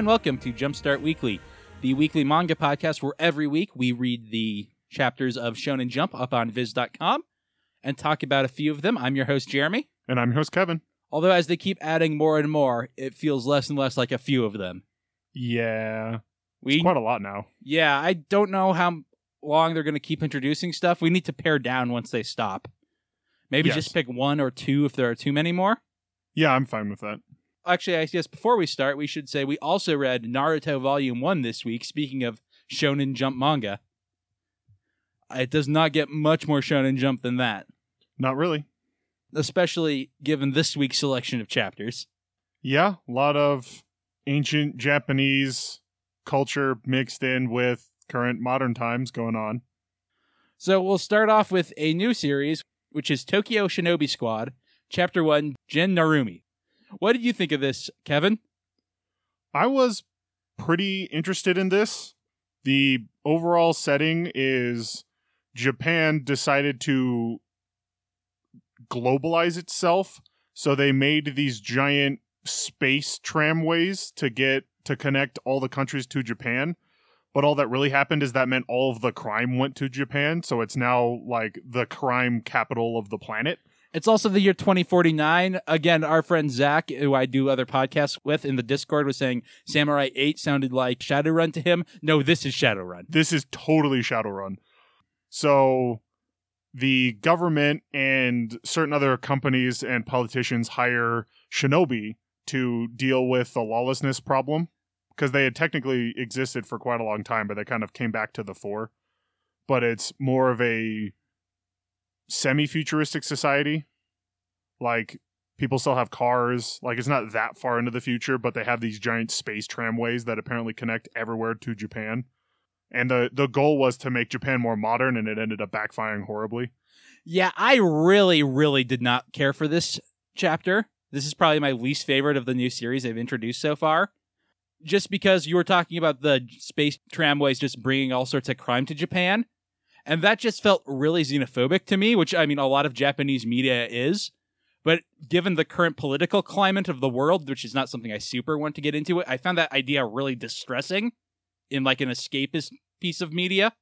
And welcome to Jumpstart Weekly, the weekly manga podcast where every week we read the chapters of Shonen Jump up on Viz.com and talk about a few of them. I'm your host, Jeremy. And I'm your host, Kevin. Although, as they keep adding more and more, it feels less and less like a few of them. Yeah. We, It's quite a lot now. yeah, I don't know how long they're going to keep introducing stuff. We need to pare down once they stop. Maybe Yes. just pick one or two if there are too many more. Yeah, I'm fine with that. Actually, I guess before we start, we should say we also read Naruto Volume 1 this week, speaking of Shonen Jump manga. It does not get much more Shonen Jump than that, Not really. especially given this week's selection of chapters. Yeah, a lot of ancient Japanese culture mixed in with current modern times going on. So we'll start off with a new series, which is Tokyo Shinobi Squad, Chapter 1, Jin Narumi. What did you think of this, Kevin? I was pretty interested in this. The overall setting is Japan decided to globalize itself, so they made these giant space tramways to get to connect all the countries to Japan. But all that really happened is that meant all of the crime went to Japan, so it's now like the crime capital of the planet. It's also the year 2049. Again, our friend Zach, who I do other podcasts with in the Discord, was saying Samurai 8 sounded like Shadowrun to him. No, this is Shadowrun. this is totally Shadowrun. So the government and certain other companies and politicians hire shinobi to deal with the lawlessness problem because they had technically existed for quite a long time, but they kind of came back to the fore. But it's more of a semi-futuristic society. Like people still have cars. Like it's not that far into the future, but they have these giant space tramways that apparently connect everywhere to Japan and the the goal was to make Japan more modern, and it ended up backfiring horribly. Yeah, I really, really did not care for this chapter. This is probably my least favorite of the new series they've introduced so far. Just because you were talking about the space tramways just bringing all sorts of crime to Japan. And that just felt really xenophobic to me, which I mean, a lot of Japanese media is. But given the current political climate of the world, which is not something I super want to get into, it, I found that idea really distressing in like an escapist piece of media.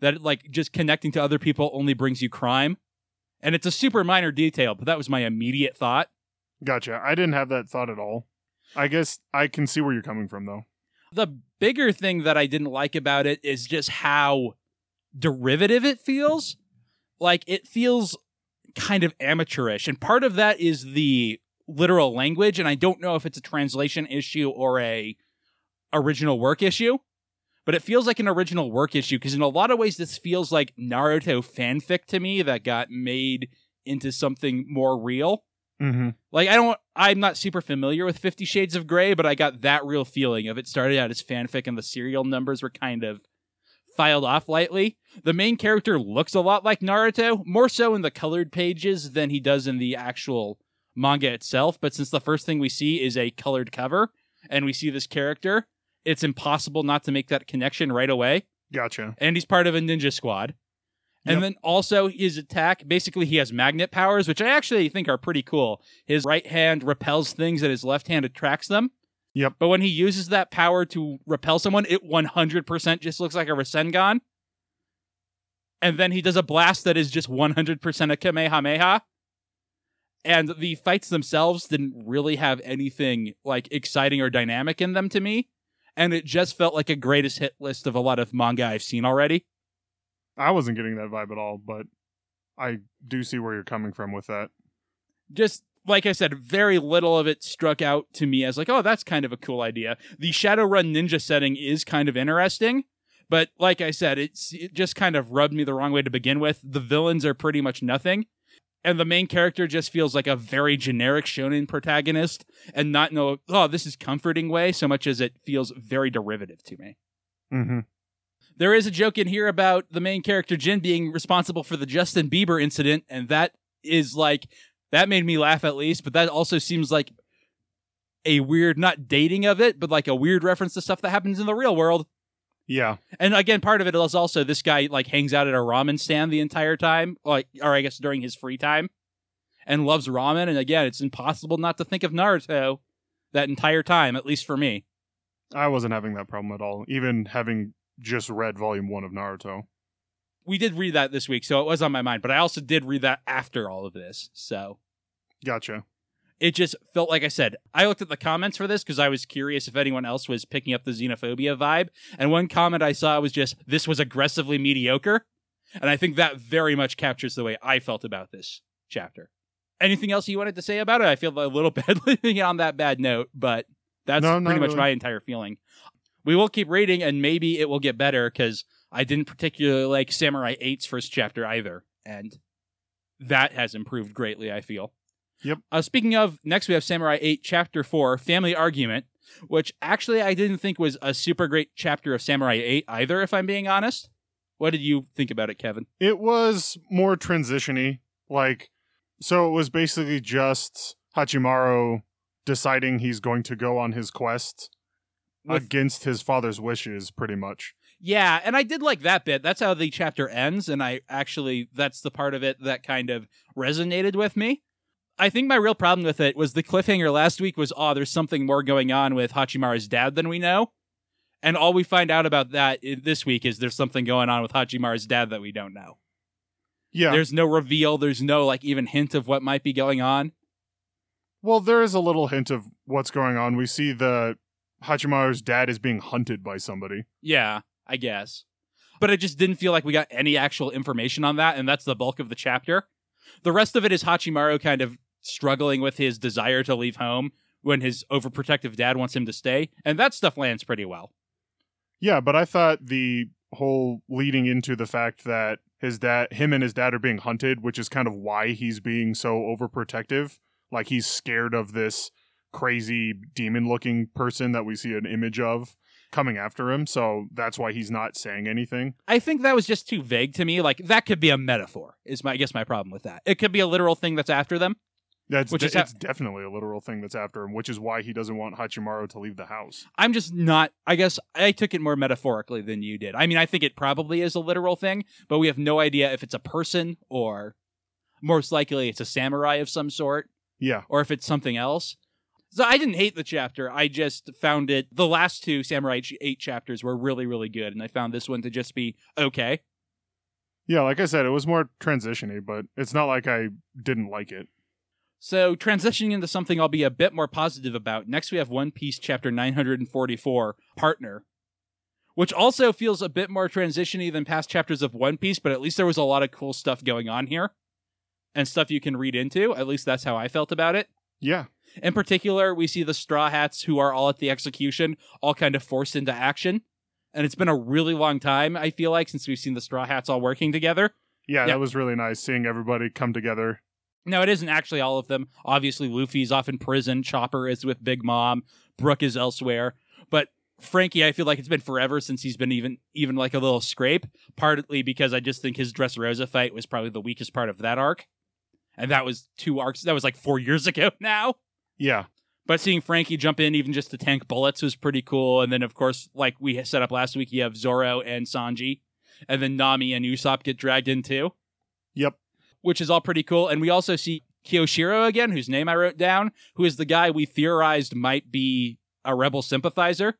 That like just connecting to other people only brings you crime. And it's a super minor detail, but that was my immediate thought. Gotcha. I didn't have that thought at all. I guess I can see where you're coming from, though. The bigger thing that I didn't like about it is just how derivative it feels. Like it feels kind of amateurish. And part of that is the literal language. And I don't know if it's a translation issue or a original work issue. But it feels like an original work issue because in a lot of ways this feels like Naruto fanfic to me that got made into something more real. Mm-hmm. Like I don't I'm not super familiar with 50 Shades of Grey, but I got that real feeling of it started out as fanfic and the serial numbers were kind of filed off lightly. The main character looks a lot like Naruto, more so in the colored pages than he does in the actual manga itself, but since the first thing we see is a colored cover and we see this character, it's impossible not to make that connection right away Gotcha. and he's part of a ninja squad. And Yep. then also his attack, basically he has magnet powers, which I actually think are pretty cool. His right hand repels things and his left hand attracts them. Yep. But when he uses that power to repel someone, it 100% just looks like a Rasengan. And then he does a blast that is just 100% a Kamehameha. And the fights themselves didn't really have anything like exciting or dynamic in them to me. And it just felt like a greatest hit list of a lot of manga I've seen already. I wasn't getting that vibe at all, but I do see where you're coming from with that. just like I said, very little of it struck out to me as like, oh, that's kind of a cool idea. The Shadowrun Ninja setting is kind of interesting, but like I said, it's it just kind of rubbed me the wrong way to begin with. The villains are pretty much nothing. And the main character just feels like a very generic shonen protagonist and not no oh, this is comforting way so much as it feels very derivative to me. Mm-hmm. There is a joke in here about the main character Jin being responsible for the Justin Bieber incident, and that is like that made me laugh at least, but that also seems like a weird not dating of it, but like a weird reference to stuff that happens in the real world. Yeah. And again, part of it is also this guy like hangs out at a ramen stand the entire time, like or I guess during his free time, and loves ramen. And again, it's impossible not to think of Naruto that entire time, at least for me. I wasn't having that problem at all, even having just read volume one of Naruto. We did read that this week, so it was on my mind, but I also did read that after all of this. So Gotcha. it just felt like I said, I looked at the comments for this because I was curious if anyone else was picking up the xenophobia vibe. And one comment I saw was just, this was aggressively mediocre. And I think that very much captures the way I felt about this chapter. Anything else you wanted to say about it? I feel a little bad leaving it on that bad note, but that's No, pretty much really. my entire feeling. We will keep reading and maybe it will get better because I didn't particularly like Samurai 8's first chapter either. And that has improved greatly, I feel. Yep. Uh, speaking of, next we have Samurai 8, Chapter 4, Family Argument, which actually I didn't think was a super great chapter of Samurai 8 either, if I'm being honest. What did you think about it, Kevin? It was more transitiony. Like, so it was basically just Hachimaru deciding he's going to go on his quest With- against his father's wishes, pretty much. Yeah, and I did like that bit. That's how the chapter ends, and I actually, that's the part of it that kind of resonated with me. I think my real problem with it was the cliffhanger last week was, oh, there's something more going on with Hachimaru's dad than we know. And all we find out about that this week is there's something going on with Hachimaru's dad that we don't know. Yeah. There's no reveal. There's no like even hint of what might be going on. well, there is a little hint of what's going on. We see the Hachimaru's dad is being hunted by somebody. Yeah, I guess. But it just didn't feel like we got any actual information on that, and that's the bulk of the chapter. The rest of it is Hachimaru kind of struggling with his desire to leave home when his overprotective dad wants him to stay, and that stuff lands pretty well. Yeah, but I thought the whole leading into the fact that his dad, him and his dad are being hunted, which is kind of why he's being so overprotective. Like he's scared of this crazy demon looking person that we see an image of coming after him. So that's why he's not saying anything. I think that was just too vague to me. Like that could be a metaphor. Is my I guess my problem with that. It could be a literal thing that's after them. That's Which de- is ha- it's definitely a literal thing that's after him, which is why he doesn't want Hachimaru to leave the house. I'm just not. I guess I took it more metaphorically than you did. I mean, I think it probably is a literal thing, but we have no idea if it's a person or most likely it's a samurai of some sort Yeah. or if it's something else. So I didn't hate the chapter. I just found it. The last two Samurai 8 chapters were really, really good, and I found this one to just be okay. Yeah, like I said, it was more transitiony, but it's not like I didn't like it. So, transitioning into something I'll be a bit more positive about, next we have One Piece chapter 944, Partner, which also feels a bit more transitiony than past chapters of One Piece, but at least there was a lot of cool stuff going on here and stuff you can read into. At least that's how I felt about it. Yeah. In particular, we see the Straw Hats who are all at the execution, all kind of forced into action. And it's been a really long time, I feel like, since we've seen the Straw Hats all working together. Yeah, Yeah. that was really nice seeing everybody come together. No, it isn't actually all of them. Obviously, Luffy's off in prison. Chopper is with Big Mom. Brook is elsewhere. But Franky, I feel like it's been forever since he's been even even like a little scrape. Partly because I just think his Dressrosa fight was probably the weakest part of that arc, and that was two arcs. That was like four years ago now. Yeah. But seeing Franky jump in even just to tank bullets was pretty cool. And then, of course, like we set up last week, you have Zoro and Sanji, and then Nami and Usopp get dragged in too Yep. which is all pretty cool. And we also see Kyoshiro again, whose name I wrote down, who is the guy we theorized might be a rebel sympathizer.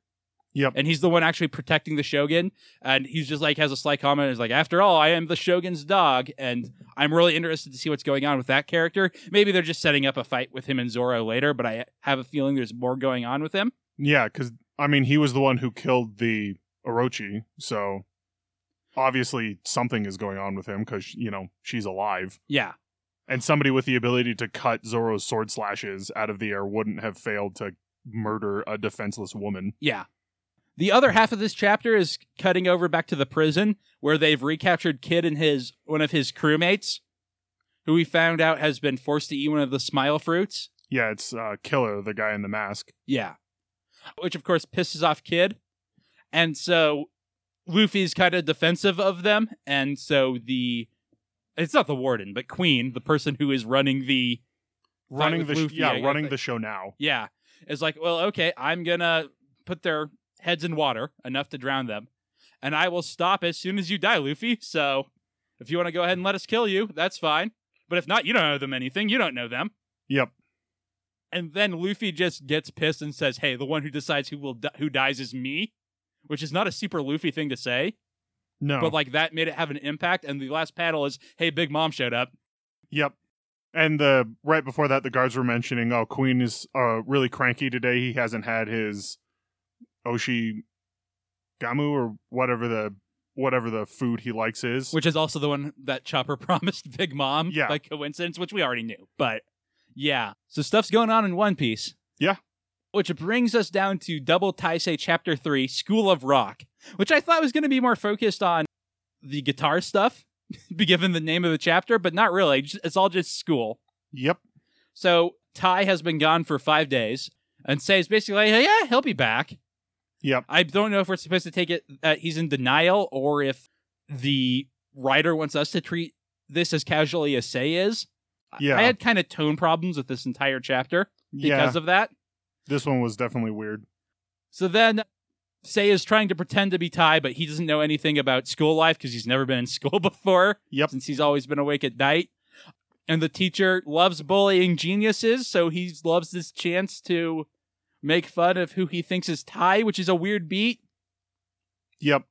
Yep. And he's the one actually protecting the Shogun. And he's just like has a slight comment. Is like, after all, I am the Shogun's dog, and I'm really interested to see what's going on with that character. Maybe they're just setting up a fight with him and Zoro later, but I have a feeling there's more going on with him. Yeah, because I mean, he was the one who killed the Orochi, so obviously something is going on with him because you know she's alive, Yeah. and somebody with the ability to cut Zoro's sword slashes out of the air wouldn't have failed to murder a defenseless woman. Yeah. The other half of this chapter is cutting over back to the prison where they've recaptured Kid and his one of his crewmates, who we found out has been forced to eat one of the smile fruits. Yeah, it's uh, Killer, the guy in the mask. Yeah. Which of course pisses off Kid. And so Luffy's kind of defensive of them, and so the it's not the warden, but Queen, the person who is running the Running the Luffy, yeah, running the show now. Yeah. Is like, well, okay, I'm gonna put their heads in water enough to drown them. And I will stop as soon as you die, Luffy. So if you want to go ahead and let us kill you, that's fine. But if not, you don't owe them anything. You don't know them. Yep. And then Luffy just gets pissed and says, "Hey, the one who decides who will di- who dies is me," which is not a super Luffy thing to say, No. but like that made it have an impact. And the last panel is, "Hey, Big Mom showed up." Yep. And the right before that, the guards were mentioning, "Oh, Queen is uh, really cranky today. He hasn't had his oshi gamu or whatever the whatever the food he likes is." which is also the one that Chopper promised Big Mom Yeah. by coincidence, which we already knew. But yeah, so stuff's going on in One Piece. Yeah. Which brings us down to Double Taisei Chapter 3, School of Rock, which I thought was going to be more focused on the guitar stuff, be given the name of the chapter, but not really. It's all just school. yep. So Tai has been gone for five days, and Sei's basically like, yeah, he'll be back. Yep. I don't know if we're supposed to take it that he's in denial or if the writer wants us to treat this as casually as Sei is. I- Yeah. I had kind of tone problems with this entire chapter Yeah. because of that. this one was definitely weird. So then Sei is trying to pretend to be Tai, but he doesn't know anything about school life because he's never been in school before. Yep. Since he's always been awake at night. And the teacher loves bullying geniuses, so he loves this chance to make fun of who he thinks is Tai, which is a weird beat. Yep.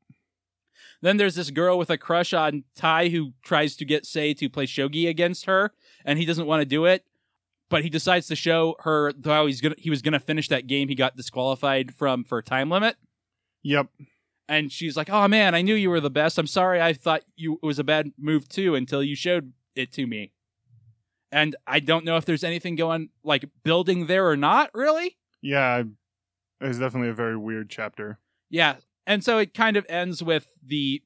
Then there's this girl with a crush on Tai who tries to get Sei to play shogi against her, and he doesn't want to do it. But he decides to show her how he's gonna he was gonna finish that game he got disqualified from for time limit. Yep. And she's like, "Oh man, I knew you were the best. I'm sorry. I thought you it was a bad move too until you showed it to me." And I don't know if there's anything going like building there or not. Really? Yeah. It was definitely a very weird chapter. Yeah. And so it kind of ends with the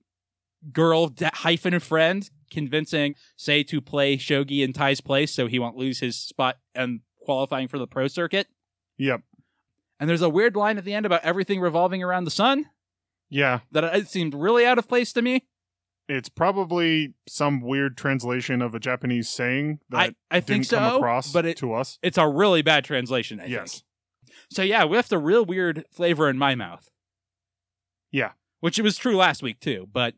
girl d- hyphen friend convincing Sei to play shogi in Tai's place so he won't lose his spot and qualifying for the pro circuit. Yep. And there's a weird line at the end about everything revolving around the sun Yeah. that it seemed really out of place to me. It's probably some weird translation of a Japanese saying that I, I think so, across but it, to us. it's a really bad translation, I yes. think. So yeah, we left a real weird flavor in my mouth. Yeah. Which it was true last week too, but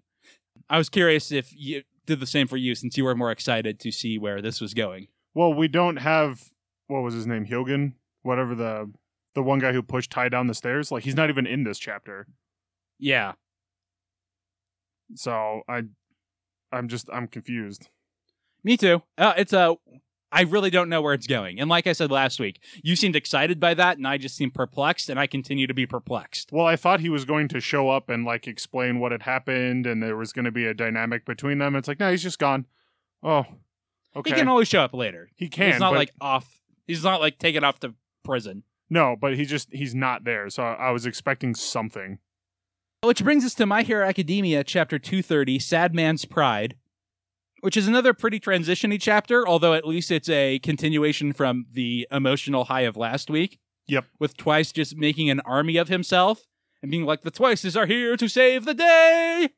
I was curious if you did the same for you since you were more excited to see where this was going. Well, we don't have what was his name, Hyogen, whatever the the one guy who pushed Tai down the stairs. Like he's not even in this chapter. Yeah. So I, I'm just I'm confused. Me too. Uh, it's a I really don't know where it's going. And like I said last week, you seemed excited by that and I just seemed perplexed and I continue to be perplexed. Well, I thought he was going to show up and like explain what had happened, and there was going to be a dynamic between them. It's like no, he's just gone. Oh, okay. He can always show up later. He can, He's not but- like off. He's not like taken off to prison. no, but he just he's not there. So I was expecting something. Which brings us to My Hero Academia, chapter 230, Sad Man's Parade, which is another pretty transitiony chapter, although at least it's a continuation from the emotional high of last week. Yep. With Twice just making an army of himself and being like, the Twices are here to save the day.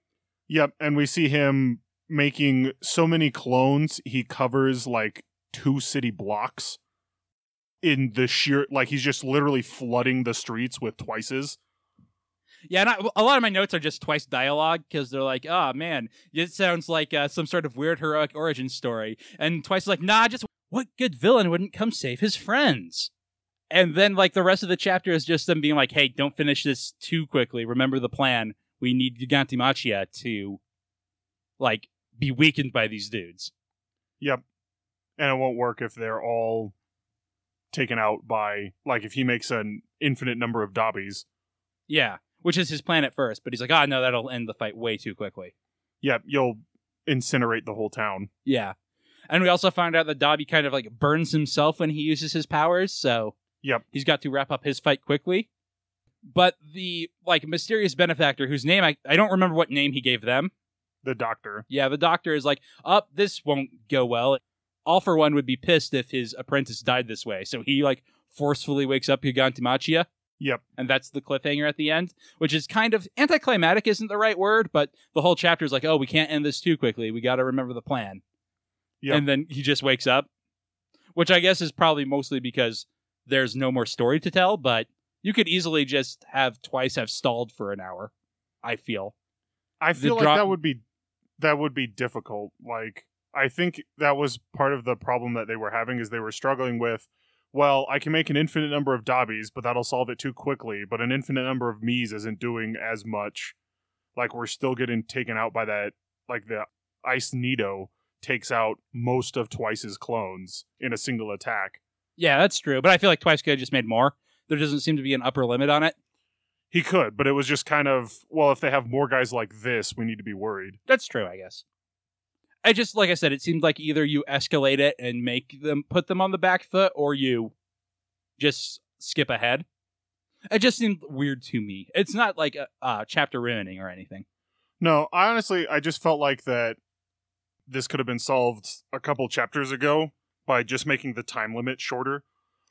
Yep, and we see him making so many clones. He covers like two city blocks in the sheer like he's just literally flooding the streets with twices. Yeah, and I, a lot of my notes are just Twice dialogue because they're like, oh man, it sounds like uh, some sort of weird heroic origin story. And Twice is like, nah, just what good villain wouldn't come save his friends? And then like the rest of the chapter is just them being like, hey, don't finish this too quickly. Remember the plan. We need Gigantomachia to like be weakened by these dudes. Yep. And it won't work if they're all taken out by like if he makes an infinite number of Dabis. Yeah, which is his plan at first, but he's like, ah, no, that'll end the fight way too quickly. Yep, you'll incinerate the whole town. Yeah. And we also find out that Dabi kind of like burns himself when he uses his powers, so Yep. he's got to wrap up his fight quickly. But the like mysterious benefactor whose name I, I don't remember what name he gave them. The doctor. Yeah, the doctor is like, up, this won't go well. All for one would be pissed if his apprentice died this way. So he like forcefully wakes up Gigantomachia, Yep. and that's the cliffhanger at the end, which is kind of anticlimactic isn't the right word, but the whole chapter is like, oh, we can't end this too quickly. We got to remember the plan. Yep. And then he just wakes up, which I guess is probably mostly because there's no more story to tell, but you could easily just have twice have stalled for an hour, I feel. I The feel like dra- that would be that would be difficult. Like I think that was part of the problem that they were having is they were struggling with well, I can make an infinite number of Dabis, but that'll solve it too quickly. But an infinite number of Miis isn't doing as much. Like we're still getting taken out by that. Like the Ice Nido takes out most of Twice's clones in a single attack. Yeah, that's true. But I feel like Twice could have just made more. There doesn't seem to be an upper limit on it. He could, but it was just kind of well. If they have more guys like this, we need to be worried. That's true, I guess. I just like I said, it seemed like either you escalate it and make them put them on the back foot, or you just skip ahead. It just seemed weird to me. It's not like a uh, chapter ruining or anything. No, I honestly, I just felt like that this could have been solved a couple chapters ago by just making the time limit shorter.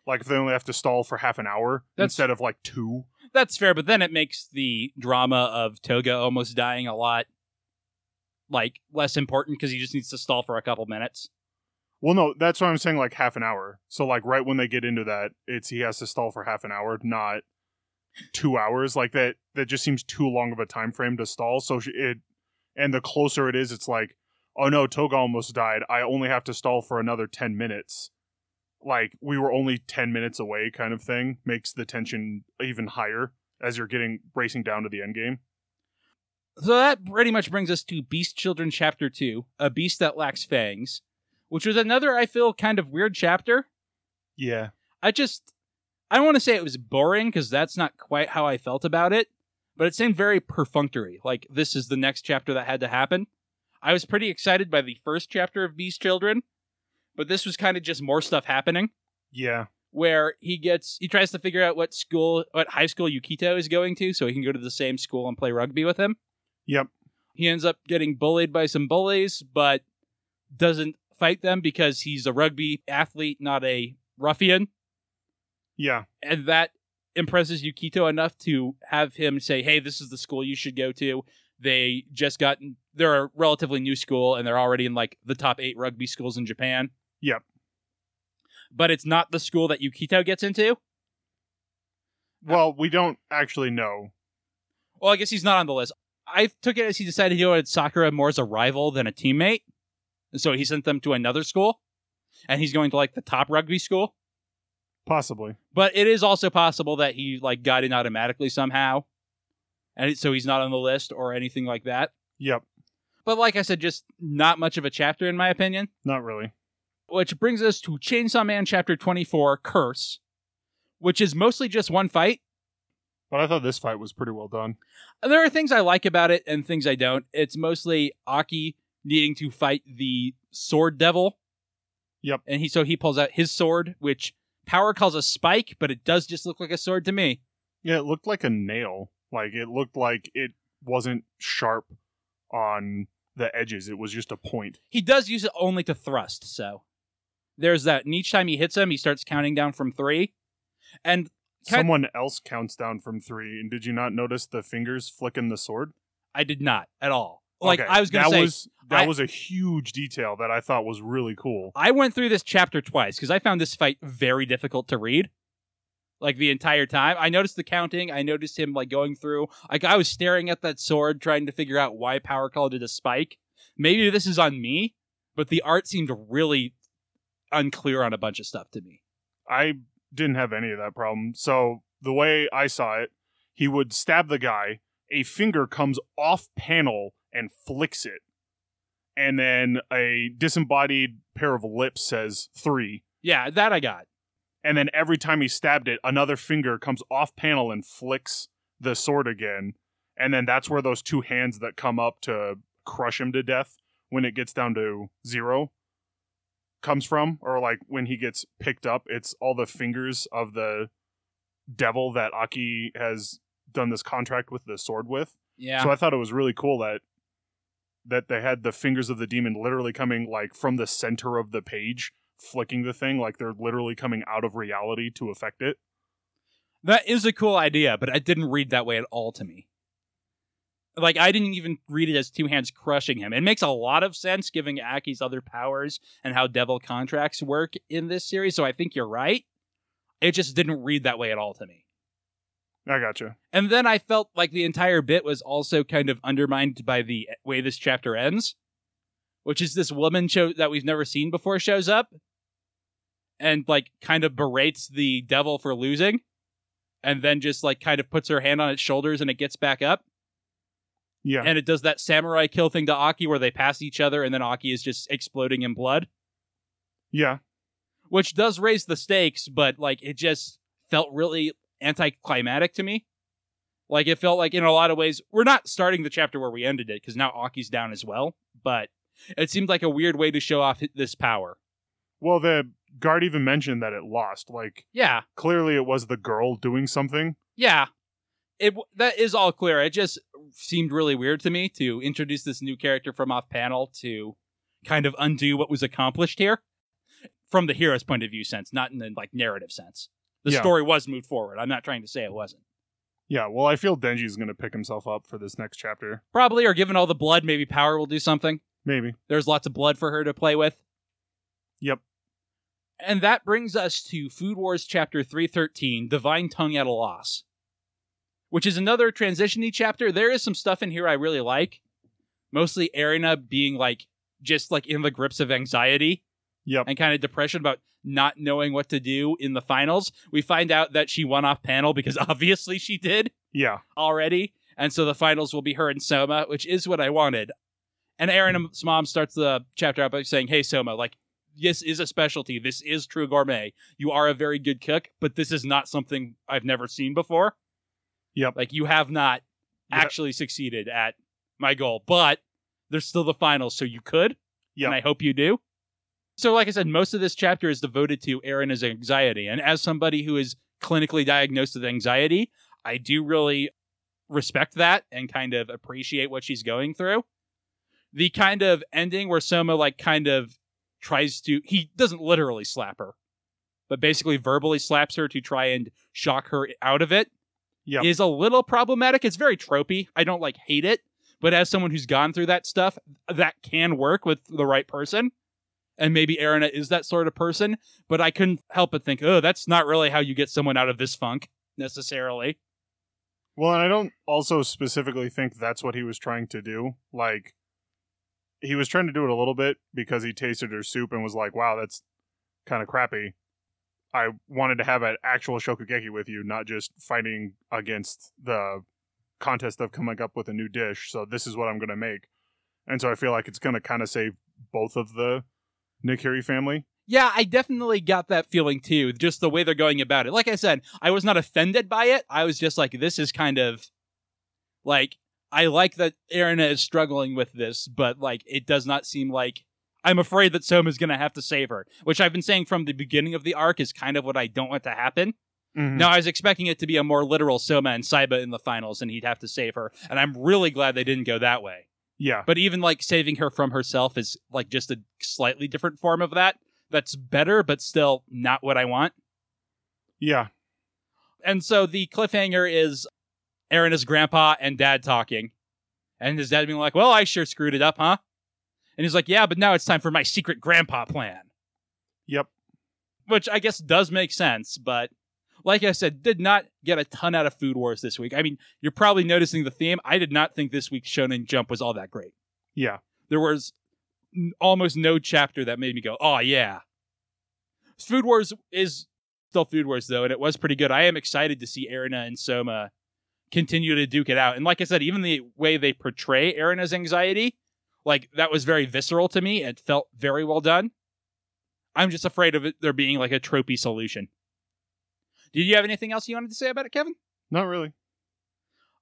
Like if they only have to stall for half an hour That's- instead of like two. That's fair, but then it makes the drama of Toga almost dying a lot like less important because he just needs to stall for a couple minutes. Well, no, that's what I'm saying. Like half an hour. So like right when they get into that, it's he has to stall for half an hour, not two hours. Like that. That just seems too long of a time frame to stall. So it, and the closer it is, it's like, oh no, Toga almost died. I only have to stall for another ten minutes. Like we were only ten minutes away, kind of thing. Makes the tension even higher as you're getting racing down to the end game. So that pretty much brings us to Beast Children Chapter 2, A Beast That Lacks Fangs, which was another, I feel, kind of weird chapter. Yeah. I just, I don't want to say it was boring because that's not quite how I felt about it, but it seemed very perfunctory. Like this is the next chapter that had to happen. I was pretty excited by the first chapter of Beast Children, but this was kind of just more stuff happening Yeah. where he gets, he tries to figure out what school, what high school Yukito is going to so he can go to the same school and play rugby with him. Yep. He ends up getting bullied by some bullies, but doesn't fight them because he's a rugby athlete, not a ruffian. Yeah. And that impresses Yukito enough to have him say, Hey, this is the school you should go to. They just got, they're a relatively new school and they're already in like the top eight rugby schools in Japan. Yep. But it's not the school that Yukito gets into. Well, we don't actually know. Well, I guess he's not on the list. I took it as he decided he wanted Sakura more as a rival than a teammate. And so he sent them to another school. And he's going to like the top rugby school. Possibly. But it is also possible that he like got in automatically somehow. And so he's not on the list or anything like that. Yep. But like I said, just not much of a chapter in my opinion. Not really. Which brings us to Chainsaw Man chapter 24, Curse, which is mostly just one fight. But I thought this fight was pretty well done. There are things I like about it and things I don't. It's mostly Aki needing to fight the sword devil. Yep. And he so he pulls out his sword, which Power calls a spike, but it does just look like a sword to me. Yeah, it looked like a nail. Like it looked like it wasn't sharp on the edges. It was just a point. He does use it only to thrust, so there's that. And each time he hits him, he starts counting down from three. And Someone else counts down from three. And did you not notice the fingers flicking the sword? I did not at all. Like Okay, I was gonna that say, was that I- was a huge detail that I thought was really cool. I went through this chapter twice because I found this fight very difficult to read. Like the entire time, I noticed the counting. I noticed him like going through. Like I was staring at that sword, trying to figure out why Power Call did a spike. Maybe this is on me, but the art seemed really unclear on a bunch of stuff to me. I didn't have any of that problem. So the way I saw it, he would stab the guy, a finger comes off panel and flicks it. And then a disembodied pair of lips says three. Yeah, that I got. And then every time he stabbed it, another finger comes off panel and flicks the sword again. And then that's where those two hands that come up to crush him to death when it gets down to zero comes from. Or like when he gets picked up, it's all the fingers of the devil that Aki has done this contract with the sword with. Yeah, So I thought it was really cool that that they had the fingers of the demon literally coming like from the center of the page, flicking the thing like they're literally coming out of reality to affect it. that is a cool idea, but it didn't read that way at all to me. Like I didn't even read it as two hands crushing him. It makes a lot of sense given Aki's other powers and how devil contracts work in this series. So I think you're right. It just didn't read that way at all to me. I gotcha. And then I felt like the entire bit was also kind of undermined by the way this chapter ends, which is this woman show that we've never seen before shows up. and like kind of berates the devil for losing and then just like kind of puts her hand on its shoulders and it gets back up. Yeah. And it does that samurai kill thing to Aki where they pass each other and then Aki is just exploding in blood, yeah. which does raise the stakes, but like it just felt really anticlimactic to me. Like it felt like in a lot of ways we're not starting the chapter where we ended it because now Aki's down as well, but it seemed like a weird way to show off this power. Well, the guard even mentioned that it lost. Like, Yeah, clearly it was the girl doing something. yeah. It that is all clear. It just seemed really weird to me to introduce this new character from off panel to kind of undo what was accomplished here from the hero's point of view sense, not in the like narrative sense. The Yeah. story was moved forward. I'm not trying to say it wasn't. Yeah, well, I feel Denji's going to pick himself up for this next chapter. Probably, or given all the blood, maybe power will do something. Maybe. There's lots of blood for her to play with. Yep. And that brings us to Food Wars Chapter 313 Divine Tongue at a Loss, which is another transitiony chapter. There is some stuff in here I really like. Mostly Erina being like just like in the grips of anxiety Yep. and kind of depression about not knowing what to do in the finals. We find out that she won off panel because obviously she did Yeah. already. And so the finals will be her and Soma, which is what I wanted. And Aaron's um, mom starts the chapter out by saying, Hey, Soma, like, this is a specialty. This is true gourmet. You are a very good cook, but this is not something I've never seen before. Yep. Like, you have not Yep. actually succeeded at my goal, but there's still the finals, so you could. Yep. And I hope you do. So, like I said, most of this chapter is devoted to Erin's anxiety. And as somebody who is clinically diagnosed with anxiety, I do really respect that and kind of appreciate what she's going through. The kind of ending where Soma, like, kind of tries to, he doesn't literally slap her, but basically verbally slaps her to try and shock her out of it Yep. is a little problematic. It's very tropey. I don't like hate it, but as someone who's gone through that stuff, that can work with the right person. And maybe Erina is that sort of person, but I couldn't help but think, oh, that's not really how you get someone out of this funk necessarily. Well, and I don't also specifically think that's what he was trying to do. Like, he was trying to do it a little bit because he tasted her soup and was like, wow, that's kind of crappy. I wanted to have an actual shokugeki with you, not just fighting against the contest of coming up with a new dish. So this is what I'm going to make. And so I feel like it's going to kind of save both of the Nakiri family. Yeah, I definitely got that feeling too, just the way they're going about it. Like I said, I was not offended by it. I was just like, this is kind of like, I like that Erina is struggling with this, but like, it does not seem like I'm afraid that Soma's going to have to save her, which I've been saying from the beginning of the arc is kind of what I don't want to happen. Mhm. Now, I was expecting it to be a more literal Soma and Saiba in the finals, and he'd have to save her. And I'm really glad they didn't go that way. Yeah. But even like saving her from herself is like just a slightly different form of that. That's better, but still not what I want. Yeah. And so the cliffhanger is Erina's grandpa and dad talking. And his dad being like, Well, I sure screwed it up, huh? And he's like, Yeah, but now it's time for my secret grandpa plan. Yep. Which I guess does make sense, but like I said, did not get a ton out of Food Wars this week. I mean, you're probably noticing the theme. I did not think this week's Shonen Jump was all that great. Yeah. There was almost no chapter that made me go, "Oh yeah." Food Wars is still Food Wars though, and it was pretty good. I am excited to see Erina and Soma continue to duke it out. And like I said, even the way they portray Erina's anxiety, like that was very visceral to me. It felt very well done. I'm just afraid of it there being like a tropey solution. Did you have anything else you wanted to say about it, Kevin? Not really.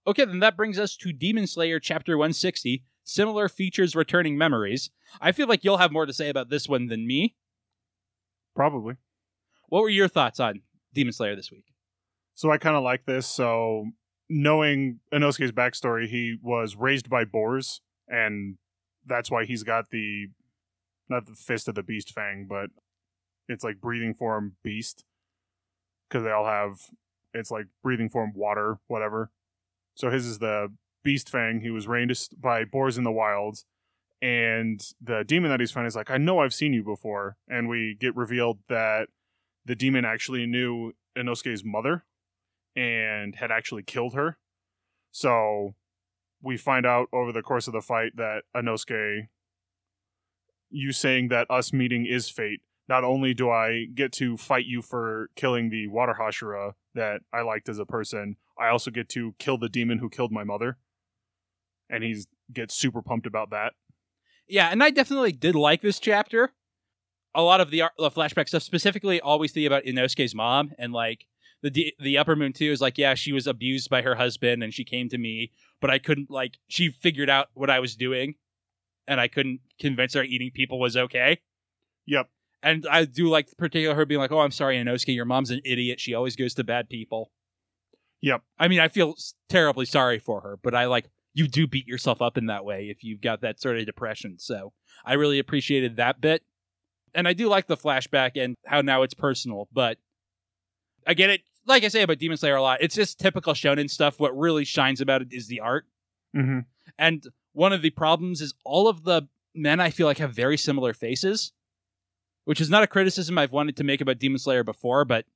Okay, then that brings us to Demon Slayer Chapter 160 Similar Features Returning Memories. I feel like you'll have more to say about this one than me. Probably. What were your thoughts on Demon Slayer this week? So I kind of like this. So knowing Inosuke's backstory, he was raised by boars, and that's why he's got the not the fist of the beast fang, but it's like breathing form beast because they all have it's like breathing form water, whatever. So his is the beast fang. He was raised by boars in the wilds. And the demon that he's fighting is like, I know I've seen you before. And we get revealed that the demon actually knew Inosuke's mother and had actually killed her. So we find out over the course of the fight that Inosuke, you saying that us meeting is fate, not only do I get to fight you for killing the water Hashira that I liked as a person, I also get to kill the demon who killed my mother. And he gets super pumped about that. Yeah, and I definitely did like this chapter. A lot of the, the flashback stuff, specifically, always think about Inosuke's mom and like the D- the Upper Moon two is like, yeah, she was abused by her husband and she came to me, but I couldn't like she figured out what I was doing, and I couldn't convince her eating people was okay. Yep. And I do like particular her being like, "Oh, I'm sorry, Inosuke, your mom's an idiot. She always goes to bad people." Yep. I mean, I feel terribly sorry for her, but I like you do beat yourself up in that way if you've got that sort of depression. So I really appreciated that bit, and I do like the flashback and how now it's personal. But I get it. Like I say about Demon Slayer a lot, it's just typical shonen stuff. What really shines about it is the art. Mm-hmm. And one of the problems is all of the men I feel like have very similar faces, which is not a criticism I've wanted to make about Demon Slayer before, but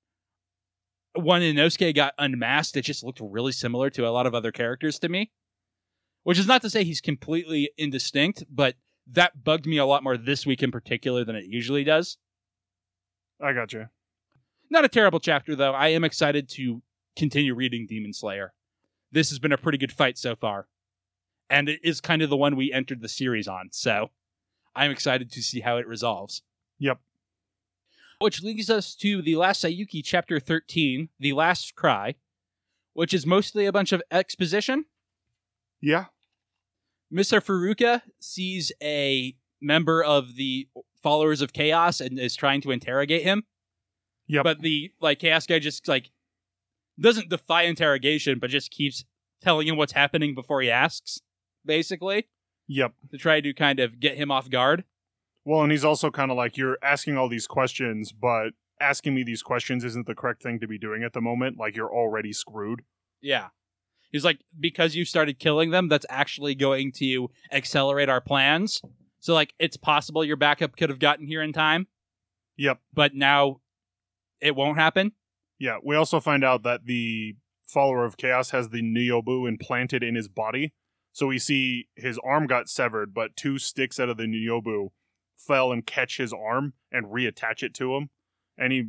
when Inosuke got unmasked, it just looked really similar to a lot of other characters to me. Which is not to say he's completely indistinct, but that bugged me a lot more this week in particular than it usually does. I got you. Not a terrible chapter, though. I am excited to continue reading Demon Slayer. This has been a pretty good fight so far. And it is kind of the one we entered the series on, so I'm excited to see how it resolves. Yep. Which leads us to the last Saiyuki, chapter 13, The Last Cry, which is mostly a bunch of exposition. Yeah. Mr. Furuka sees a member of the followers of Chaos and is trying to interrogate him. Yep. But the like Chaos guy just like doesn't defy interrogation, but just keeps telling him what's happening before he asks, basically, Yep. to try to kind of get him off guard. Well, and he's also kind of like, you're asking all these questions, but asking me these questions isn't the correct thing to be doing at the moment. Like, you're already screwed. Yeah. He's like, because you started killing them, that's actually going to accelerate our plans. So like it's possible your backup could have gotten here in time, Yep. but now it won't happen. Yeah. We also find out that the follower of Chaos has the Nyobu implanted in his body. So we see his arm got severed, but two sticks out of the Nyobu fell and catch his arm and reattach it to him. And he,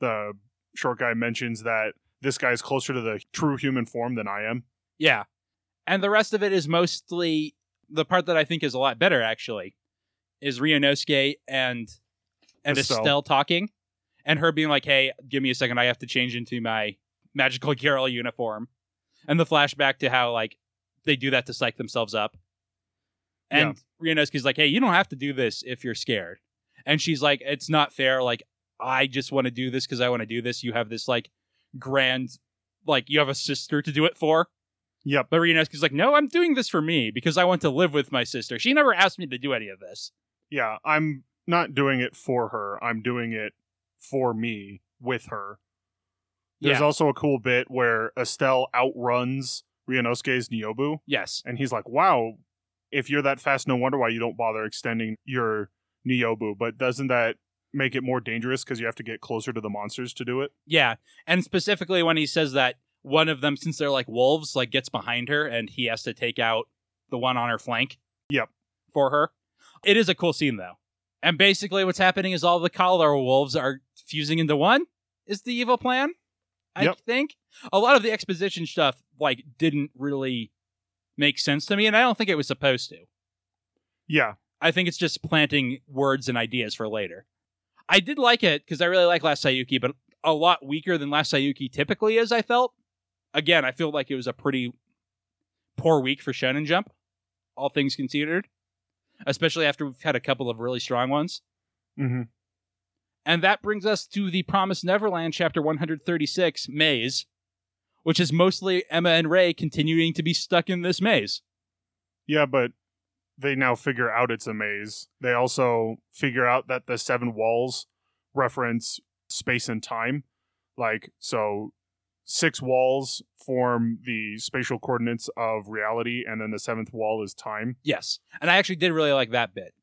the short guy mentions that this guy is closer to the true human form than I am. Yeah. And the rest of it is mostly the part that I think is a lot better actually is Ryunosuke and and Estelle. Estelle. talking and her being like, "Hey, give me a second. I have to change into my magical girl uniform." And the flashback to how like they do that to psych themselves up. And Ryunosuke's like, "Hey, you don't have to do this if you're scared." And she's like, "It's not fair. Like I just want to do this because I want to do this. You have this like grand like you have a sister to do it for." Yep. But Ryunosuke's like, no, I'm doing this for me because I want to live with my sister. She never asked me to do any of this. Yeah. I'm not doing it for her. I'm doing it for me with her. There's yeah. also a cool bit where Estelle outruns Ryunosuke's Nyobu, yes. and he's like, "Wow, if you're that fast, no wonder why you don't bother extending your Nyobu." But doesn't that make it more dangerous because you have to get closer to the monsters to do it? Yeah. And specifically when he says that one of them, since they're like wolves, like gets behind her and he has to take out the one on her flank. Yep. For her. It is a cool scene though. And basically what's happening is all the collar wolves are fusing into one is the evil plan. I Yep. think. A lot of the exposition stuff like didn't really make sense to me, and I don't think it was supposed to. Yeah, I think it's just planting words and ideas for later. I did like it because I really like Last Saiyuki, but a lot weaker than Last Saiyuki typically is, I felt. Again, I feel like it was a pretty poor week for Shonen Jump, all things considered, especially after we've had a couple of really strong ones. hmm And that brings us to the Promised Neverland chapter 136, Maze, which is mostly Emma and Ray continuing to be stuck in this maze. yeah, but they now figure out it's a maze. They also figure out that the seven walls reference space and time. Like, so six walls form the spatial coordinates of reality, and then the seventh wall is time. Yes, and I actually did really like that bit.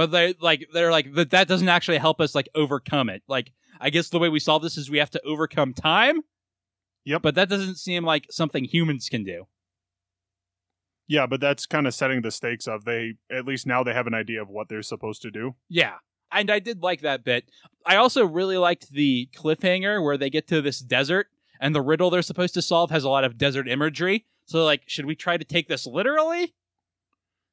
But they like they're like that that doesn't actually help us like overcome it. Like I guess the way we solve this is we have to overcome time. Yep. But that doesn't seem like something humans can do. Yeah, but that's kind of setting the stakes of they at least now they have an idea of what they're supposed to do. Yeah. And I did like that bit. I also really liked the cliffhanger where they get to this desert and the riddle they're supposed to solve has a lot of desert imagery. So, like, should we try to take this literally?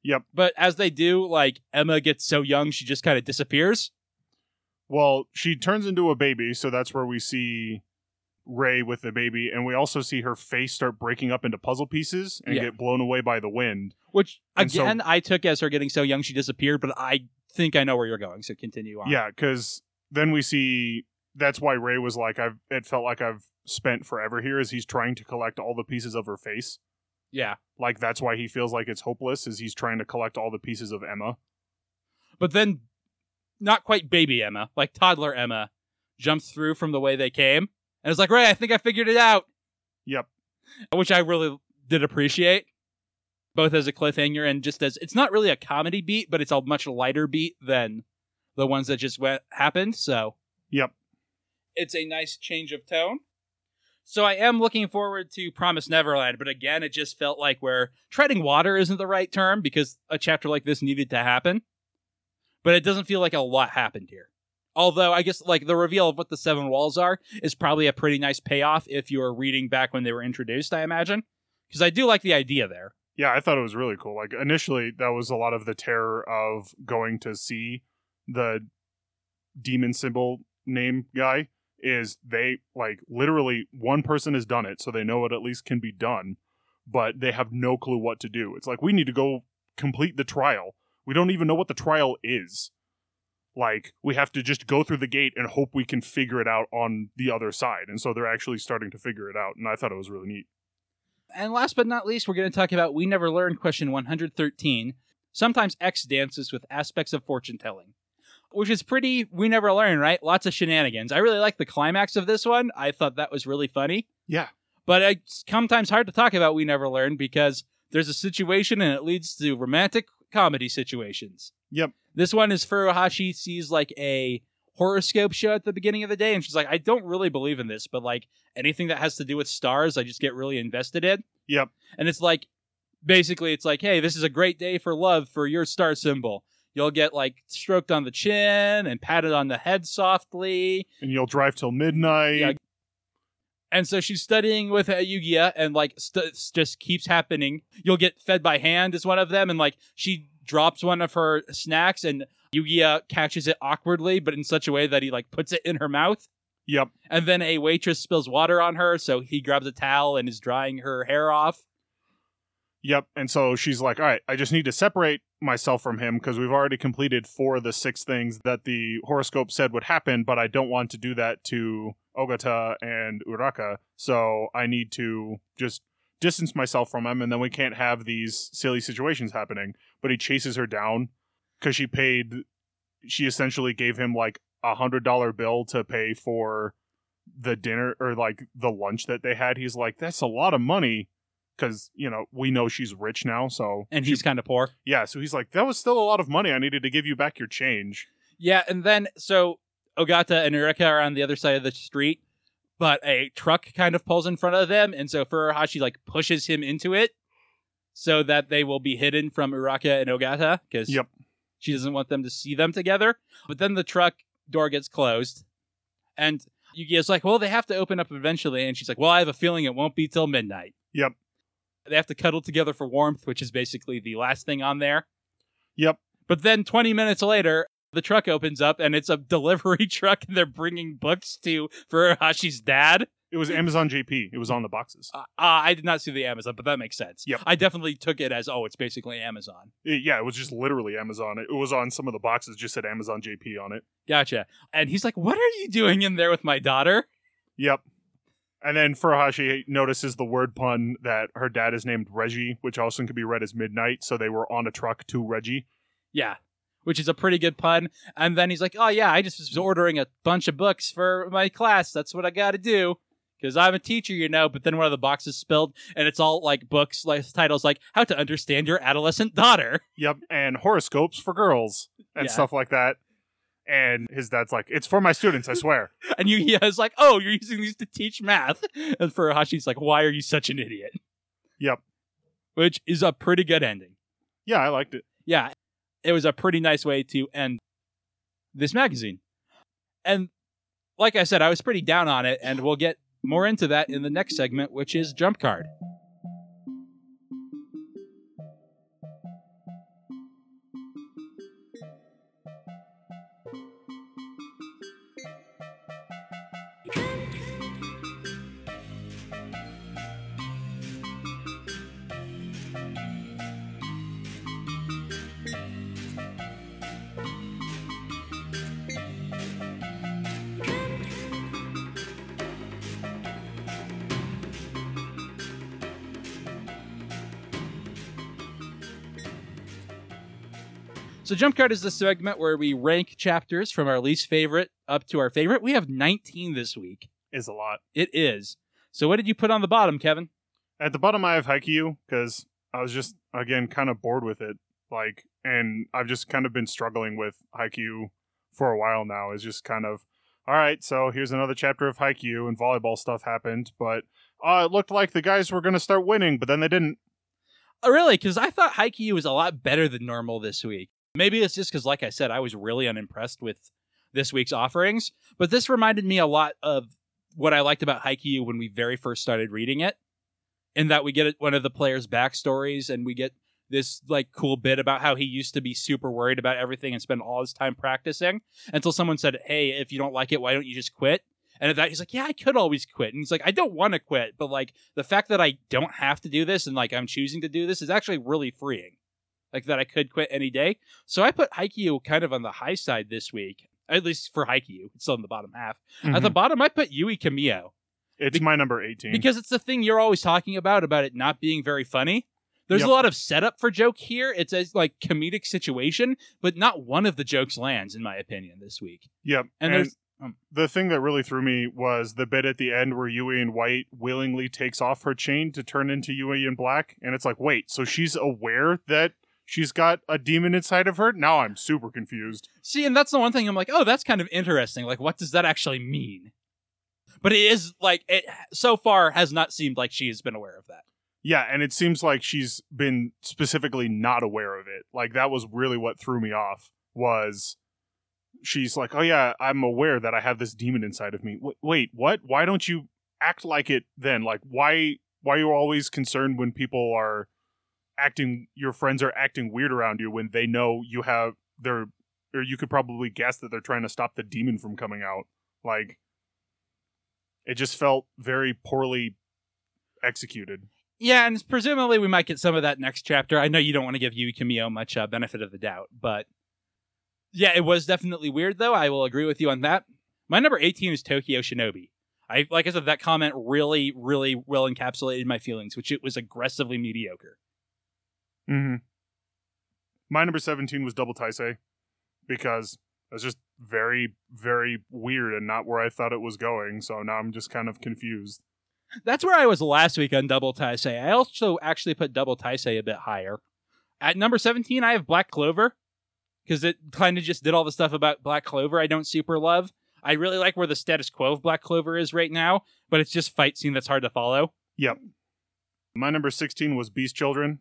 Yep. But as they do, like, Emma gets so young, she just kind of disappears. Well, she turns into a baby, so that's where we see Ray with the baby, and we also see her face start breaking up into puzzle pieces and Yeah. get blown away by the wind. Which, And so- again, I took as her getting so young she disappeared, but I think I know where you're going. So continue on. Yeah, because then we see that's why Ray was like, "I've." It felt like I've spent forever here, as he's trying to collect all the pieces of her face. Yeah. Like that's why he feels like it's hopeless, is he's trying to collect all the pieces of Emma. But then, not quite baby Emma, like toddler Emma, jumps through from the way they came. And it's like, Ray, I think I figured it out. Yep. Which I really did appreciate, both as a cliffhanger and just as it's not really a comedy beat, but it's a much lighter beat than the ones that just went, happened. So Yep. it's a nice change of tone. So I am looking forward to Promise Neverland, but again, it just felt like where treading water isn't the right term because a chapter like this needed to happen. But it doesn't feel like a lot happened here. Although I guess like the reveal of what the seven walls are is probably a pretty nice payoff if you're reading back when they were introduced, I imagine. Because I do like the idea there. Yeah, I thought it was really cool. Like initially, that was a lot of the terror of going to see the demon symbol name guy. Is they like literally one person has done it, so they know it at least can be done, but they have no clue what to do. It's like we need to go complete the trial. We don't even know what the trial is. Like we have to just go through the gate and hope we can figure it out on the other side. And so they're actually starting to figure it out, and I thought it was really neat. And last but not least, we're going to talk about We Never Learned question 113. Sometimes X dances with aspects of fortune telling, which is pretty We Never Learn, right? Lots of shenanigans. I really like the climax of this one. I thought that was really funny. Yeah. But it's sometimes hard to talk about We Never Learn because there's a situation and it leads to romantic comedy situations. Yep. This one is Furuhashi sees like a horoscope show at the beginning of the day and she's like, I don't really believe in this, but like anything that has to do with stars, I just get really invested in. Yep. And it's like basically it's like, hey, this is a great day for love for your star symbol. You'll get like stroked on the chin and patted on the head softly. And you'll drive till midnight. Yeah. And so she's studying with uh, Yuiga, and like st- just keeps happening. You'll get fed by hand is one of them, and like she drops one of her snacks, and Yuiga catches it awkwardly, but in such a way that he like puts it in her mouth. Yep. And then a waitress spills water on her, so he grabs a towel and is drying her hair off. Yep. And so she's like, all right, I just need to separate myself from him because we've already completed four of the six things that the horoscope said would happen, but I don't want to do that to Ogata and Uruka. So I need to just distance myself from him and then we can't have these silly situations happening. But he chases her down because she paid, she essentially gave him like a hundred dollar bill to pay for the dinner or like the lunch that they had. He's like, that's a lot of money because you know we know she's rich now so And he's kind of poor. yeah so he's like that was still a lot of money i needed to give you back your change Yeah, and then so Ogata and Uruka are on the other side of the street, but a truck kind of pulls in front of them, and so Furuhashi like pushes him into it so that they will be hidden from Uruka and Ogata because Yep. she doesn't want them to see them together. But then the truck door gets closed, and yugi is like, "Well, they have to open up eventually," and she's like, "Well, I have a feeling it won't be till midnight." Yep. They have to cuddle together for warmth, which is basically the last thing on there. Yep. But then 20 minutes later, the truck opens up and it's a delivery truck and they're bringing books to Furuhashi's dad. it was amazon jp it was on the boxes Uh, uh, I did not see the Amazon, but that makes sense. Yep. I definitely took it as, oh, it's basically Amazon. It- yeah it was just literally amazon it was on some of the boxes just said amazon jp on it Gotcha. And he's like, what are you doing in there with my daughter? yep and then Furuhashi notices the word pun that her dad is named Reiji, which also can be read as midnight. So they were on a truck to Reiji. Yeah. Which is a pretty good pun. And then he's like, oh, yeah, I just was ordering a bunch of books for my class. That's what I got to do. Because I'm a teacher, you know. But then one of the boxes spilled and it's all like books, like titles like How to Understand Your Adolescent Daughter. Yep, and horoscopes for girls and Yeah. stuff like that. And his dad's like, "It's for my students, I swear." And Yugi is like, oh, you're using these to teach math. And Furuhashi's like, why are you such an idiot? Yep. Which is a pretty good ending. Yeah, I liked it. Yeah, it was a pretty nice way to end this magazine. And like I said, I was pretty down on it, and we'll get more into that in the next segment, which is Jump Card. So Jump Card is the segment where we rank chapters from our least favorite up to our favorite. We have 19 this week. Is a lot. It is. So what did you put on the bottom, Kevin? At the bottom, I have Haikyuu because I was just again kind of bored with it. Like, and I've just kind of been struggling with Haikyuu for a while now. Is just kind of all right. So here's another chapter of Haikyuu, and volleyball stuff happened, but uh, it looked like the guys were going to start winning, but then they didn't. Oh, really? Because I thought Haikyuu was a lot better than normal this week. Maybe it's just because, like I said, I was really unimpressed with this week's offerings. But this reminded me a lot of what I liked about Haikyuu when we very first started reading it, in that we get one of the players' backstories and we get this like cool bit about how he used to be super worried about everything and spend all his time practicing until someone said, "Hey, if you don't like it, why don't you just quit?" And at that, he's like, "Yeah, I could always quit." And he's like, "I don't want to quit, but like the fact that I don't have to do this and like I'm choosing to do this is actually really freeing." Like that, I could quit any day. So I put Haikyuu kind of on the high side this week, at least for Haikyuu. It's still in the bottom half. At the Mhm. bottom, I put Yui Kamio it's be- my number 18. because it's the thing you're always talking about about it not being very funny. There's Yep. a lot of setup for joke here. It's a like comedic situation, but not one of the jokes lands, in my opinion, this week. Yep. And And, there's- um, the thing that really threw me was the bit at the end where Yui in White willingly takes off her chain to turn into Yui in Black. And it's like, wait, so she's aware that she's got a demon inside of her? Now I'm super confused. See, and that's the one thing I'm like, oh, that's kind of interesting. Like, what does that actually mean? But it is like it so far has not seemed like she has been aware of that. Yeah, and it seems like she's been specifically not aware of it. Like that was really what threw me off was she's like, "Oh yeah, I'm aware that I have this demon inside of me." W- wait, what? Why don't you act like it then? Like why why are you always concerned when people are acting your friends are acting weird around you when they know you have they're or you could probably guess that they're trying to stop the demon from coming out. Like it just felt very poorly executed. Yeah, and presumably we might get some of that next chapter. I know you don't want to give Yui Kamio much uh, benefit of the doubt, but yeah, it was definitely weird though. I will agree with you on that. My number 18 is Tokyo Shinobi. I like I said that comment really really well encapsulated my feelings, which it was aggressively mediocre. Mm-hmm. My number 17 was Double Taisei because it was just very, very weird and not where I thought it was going. So now I'm just kind of confused. That's where I was last week on Double Taisei. I also actually put Double Taisei a bit higher. At number 17, I have Black Clover because it kind of just did all the stuff about Black Clover I don't super love. I really like where the status quo of Black Clover is right now, but it's just fight scene that's hard to follow. Yep. My number 16 was Beast Children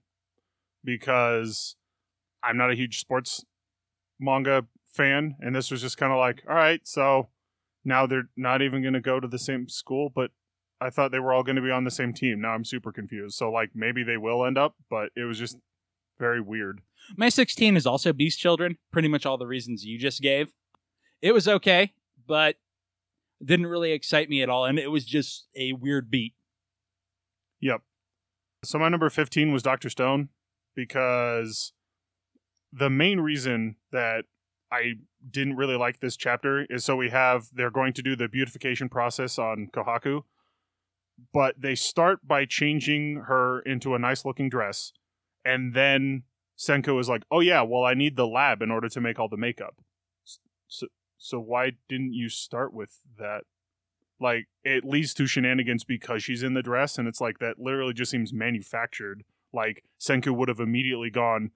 because I'm not a huge sports manga fan. And this was just kind of like, all right, so now they're not even going to go to the same school, but I thought they were all going to be on the same team. Now I'm super confused. So, like, maybe they will end up, but it was just very weird. My 16 is also Beast Children, pretty much all the reasons you just gave. It was okay, but didn't really excite me at all, and it was just a weird beat. Yep. So my number 15 was Dr. Stone because the main reason that I didn't really like this chapter is so we have they're going to do the beautification process on Kohaku, but they start by changing her into a nice looking dress and then Senku is like, "Oh yeah, well I need the lab in order to make all the makeup." So so why didn't you start with that? like it leads to shenanigans because she's in the dress and it's like that literally just seems manufactured like senku would have immediately gone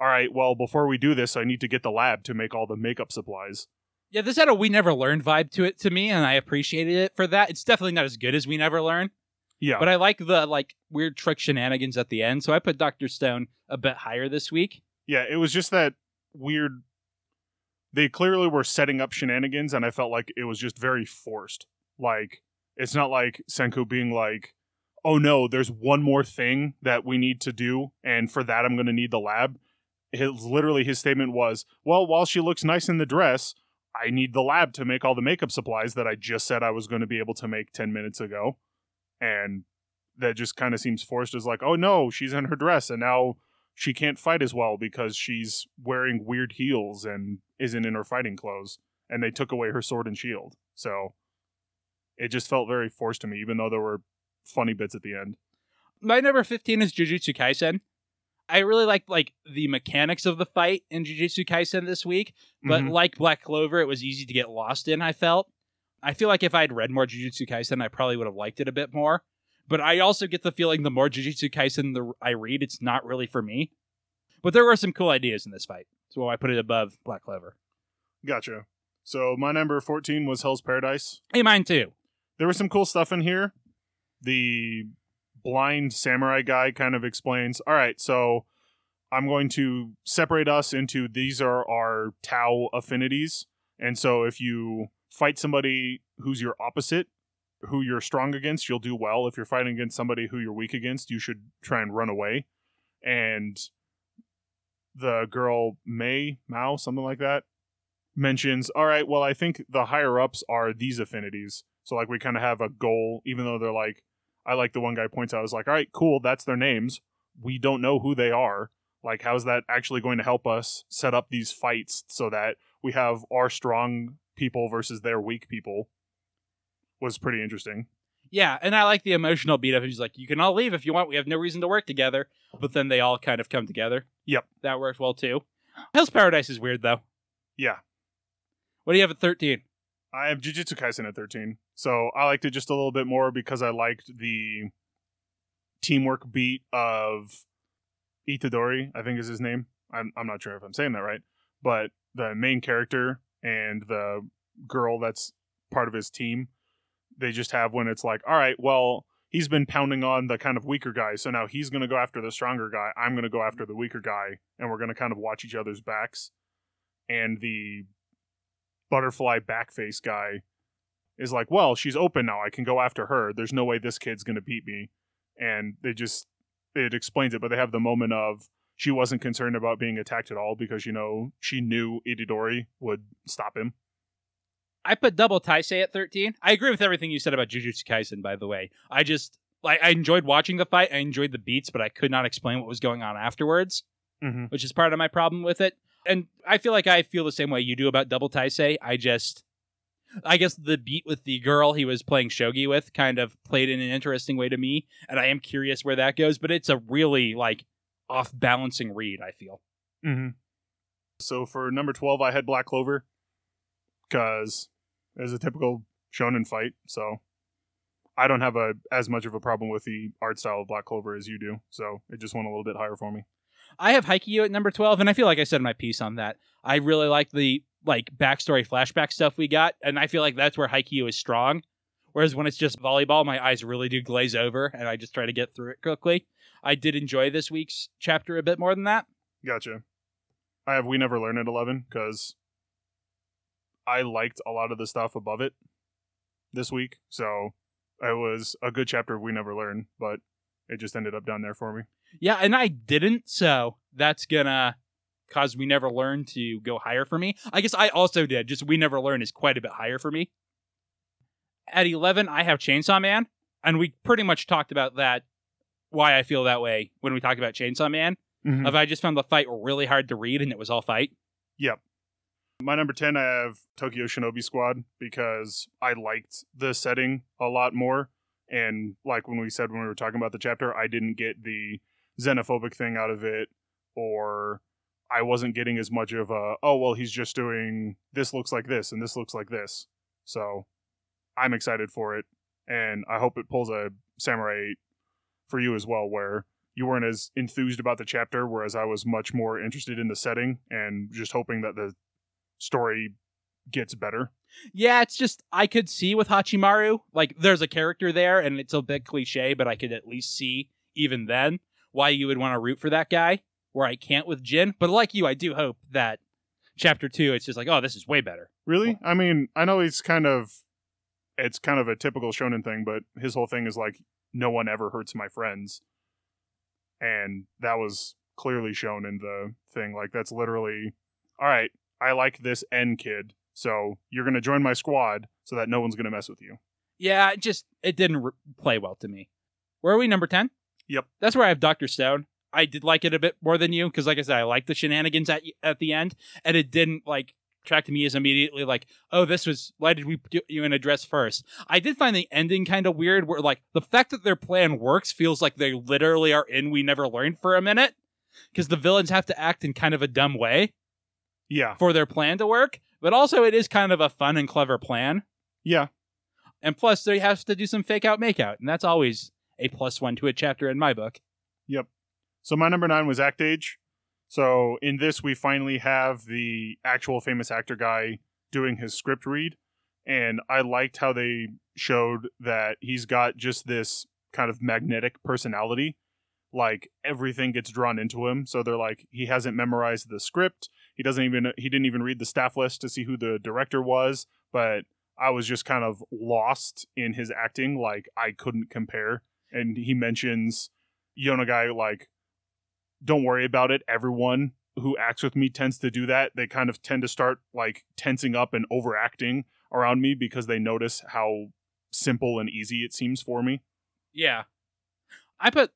all right well before we do this i need to get the lab to make all the makeup supplies Yeah, this had a We Never Learned vibe to it to me, and I appreciated it for that. It's definitely not as good as We Never Learn, yeah but I like the like weird trick shenanigans at the end, so I put Doctor Stone a bit higher this week. yeah it was just that weird they clearly were setting up shenanigans, and I felt like it was just very forced. Like it's not like Senku being like, "Oh no, there's one more thing that we need to do, and for that I'm going to need the lab." His literally his statement was, "Well, while she looks nice in the dress, I need the lab to make all the makeup supplies that I just said I was going to be able to make 10 minutes ago." And that just kind of seems forced as like, "Oh no, she's in her dress and now she can't fight as well because she's wearing weird heels and isn't in her fighting clothes and they took away her sword and shield." So it just felt very forced to me, even though there were funny bits at the end. My number 15 is Jujutsu Kaisen. I really like like the mechanics of the fight in Jujutsu Kaisen this week, but Mhm. like Black Clover, it was easy to get lost in. I felt. I feel like if I had read more Jujutsu Kaisen, I probably would have liked it a bit more. But I also get the feeling the more Jujutsu Kaisen the, I read, it's not really for me. But there were some cool ideas in this fight, so I put it above Black Clover. Gotcha. So my number 14 was Hell's Paradise. Hey, mine too. There was some cool stuff in here. The blind samurai guy kind of explains, "All right, so I'm going to separate us into these are our Tao affinities. And so if you fight somebody who's your opposite, who you're strong against, you'll do well. If you're fighting against somebody who you're weak against, you should try and run away." And the girl May Mao, something like that, mentions, "All right, well, I think the higher ups are these affinities." So like we kind of have a goal, even though they're like, I like the one guy points out, is like, all right, cool, that's their names. We don't know who they are. Like, how's that actually going to help us set up these fights so that we have our strong people versus their weak people? Was pretty interesting. Yeah, and I like the emotional beat it. He's like, "You can all leave if you want. We have no reason to work together." But then they all kind of come together. Yep. that worked well too. Hell's Paradise is weird though. Yeah, What do you have at thirteen? I have Jujutsu Kaisen at 13. So I liked it just a little bit more because I liked the teamwork beat of Itadori, I think is his name. I'm, I'm not sure if I'm saying that right. But the main character and the girl that's part of his team, they just have when it's like, all right, well, he's been pounding on the kind of weaker guy. So now he's going to go after the stronger guy. I'm going to go after the weaker guy. And we're going to kind of watch each other's backs. And the butterfly backface guy is like, well, she's open now. I can go after her. There's no way this kid's going to beat me. And they just, it explains it, but they have the moment of she wasn't concerned about being attacked at all because, you know, she knew Itadori would stop him. I put Double Taisei at thirteen. I agree with everything you said about Jujutsu Kaisen. By the way, I just like I enjoyed watching the fight. I enjoyed the beats, but I could not explain what was going on afterwards, Mm-hmm. which is part of my problem with it. And I feel like I feel the same way you do about Double Taisei. I just I guess the beat with the girl he was playing shogi with kind of played in an interesting way to me, and I am curious where that goes. But it's a really like off balancing read. I feel. Mm-hmm. So for number 12, I had Black Clover because it's a typical shonen fight. So I don't have a as much of a problem with the art style of Black Clover as you do. So it just went a little bit higher for me. I have Haikyuu at number twelve, and I feel like I said my piece on that. I really like the like backstory flashback stuff we got, and I feel like that's where Haikyuu is strong. Whereas when it's just volleyball, my eyes really do glaze over, and I just try to get through it quickly. I did enjoy this week's chapter a bit more than that. Gotcha. I have We Never Learn at 11 because I liked a lot of the stuff above it this week. So it was a good chapter of We Never Learn, but it just ended up down there for me. Yeah, and I didn't, so that's gonna cause we never learn to go higher for me. I guess I also did. Just we never learn is quite a bit higher for me. At eleven, I have Chainsaw Man, and we pretty much talked about that. Why I feel that way when we talk about Chainsaw Man. Mhm. Of I just found the fight really hard to read, and it was all fight. Yep. My number 10, I have Tokyo Shinobi Squad because I liked the setting a lot more. And like when we said when we were talking about the chapter, I didn't get the xenophobic thing out of it, or I wasn't getting as much of a, oh, well, he's just doing this looks like this and this looks like this. So I'm excited for it. And I hope it pulls a Samurai 8 for you as well, where you weren't as enthused about the chapter, whereas I was much more interested in the setting and just hoping that the story gets better. Yeah, it's just I could see with Hachimaru, like there's a character there, and it's a bit cliche, but I could at least see even then why you would want to root for that guy. Where I can't with Jin, but like you, I do hope that chapter two, it's just like, oh, this is way better. Really? I mean, I know he's kind of it's kind of a typical shonen thing, but his whole thing is like no one ever hurts my friends. And that was clearly shown in the thing. Like that's literally all right, I like this N kid, so you're going to join my squad so that no one's going to mess with you. Yeah, it just it didn't re- play well to me. Where are we? Number ten. Yep. That's where I have Doctor Stone. I did like it a bit more than you because, like I said, I like the shenanigans at at the end, and it didn't like track to me as immediately like, oh, this was why did we put you in a dress first? I did find the ending kind of weird, where like the fact that their plan works feels like they literally are in We Never Learned for a minute because the villains have to act in kind of a dumb way Yeah. for their plan to work, but also it is kind of a fun and clever plan. Yeah. And plus, they have to do some fake out make out, and that's always a plus one to a chapter in my book. Yep. So my number 9 was Act Age. So in this we finally have the actual famous actor guy doing his script read and I liked how they showed that he's got just this kind of magnetic personality like everything gets drawn into him so they're like he hasn't memorized the script he doesn't even he didn't even read the staff list to see who the director was but i was just kind of lost in his acting like i couldn't compare. And he mentions Yonagi like don't worry about it everyone who acts with me tends to do that. They kind of tend to start like tensing up and overacting around me because they notice how simple and easy it seems for me. Yeah. I put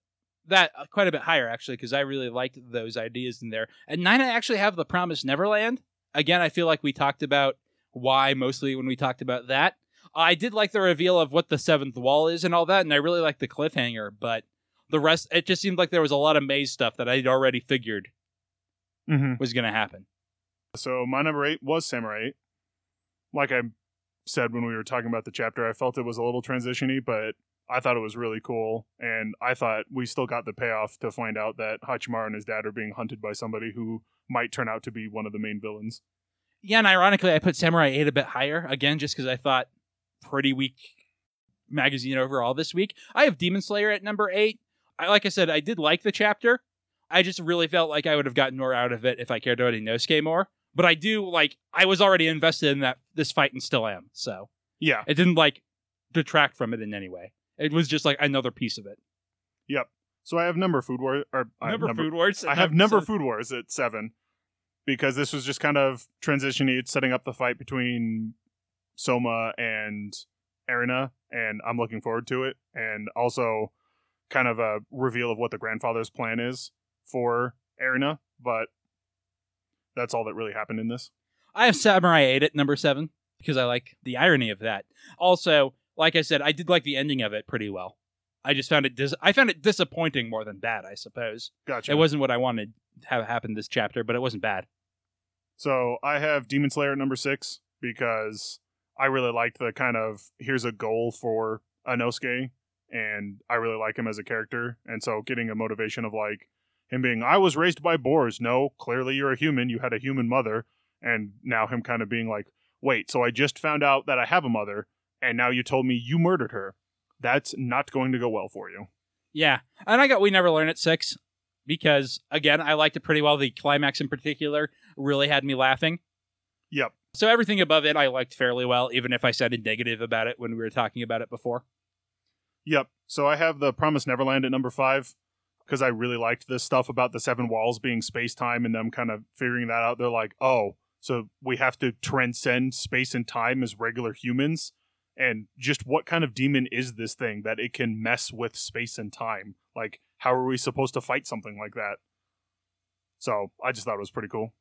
that uh, quite a bit higher actually because I really liked those ideas in there. And nine, I actually have the Promise Neverland. Again, I feel like we talked about why mostly when we talked about that. I did like the reveal of what the seventh wall is and all that, and I really like the cliffhanger. But the rest, it just seemed like there was a lot of maze stuff that I'd already figured mm-hmm. was going to happen. So my number eight was Samurai 8. Like I said when we were talking about the chapter, I felt it was a little transitiony, but I thought it was really cool. And I thought we still got the payoff to find out that Hachimaru and his dad are being hunted by somebody who might turn out to be one of the main villains. Yeah, and ironically, I put Samurai 8 a bit higher, again, just because I thought pretty weak magazine overall this week. I have Demon Slayer at number 8. I, like I said, I did like the chapter. I just really felt like I would have gotten more out of it if I cared about Inosuke more. But I do, like, I was already invested in that this fight and still am. So Yeah. it didn't, like, detract from it in any way. It was just, like, another piece of it. Yep. So I have number Food War or I have Number, Food Wars. I have number Food Wars at seven because this was just kind of transitioning. Setting up the fight between Soma and Erina, and I'm looking forward to it. And also, kind of a reveal of what the grandfather's plan is for Erina. But that's all that really happened in this. I have Samurai 8 at number 7 because I like the irony of that. Also, like I said, I did like the ending of it pretty well. I just found it dis- I found it disappointing more than bad, I suppose. Gotcha. It wasn't what I wanted to have happen this chapter, but it wasn't bad. So I have Demon Slayer at number six because I really liked the kind of here's a goal for Inosuke, and I really like him as a character. And so getting a motivation of like him being, I was raised by boars. No, clearly you're a human. You had a human mother. And now him kind of being like, wait, so I just found out that I have a mother, and now you told me you murdered her. That's not going to go well for you. Yeah. And I got We Never Learn at 6 because, again, I liked it pretty well. The climax in particular really had me laughing. Yep. So everything above it I liked fairly well, even if I sounded negative about it when we were talking about it before. Yep. So I have the Promise Neverland at number five because I really liked this stuff about the seven walls being space time and them kind of figuring that out. They're like, oh, so we have to transcend space and time as regular humans. And just what kind of demon is this thing that it can mess with space and time? Like, how are we supposed to fight something like that? So I just thought it was pretty cool.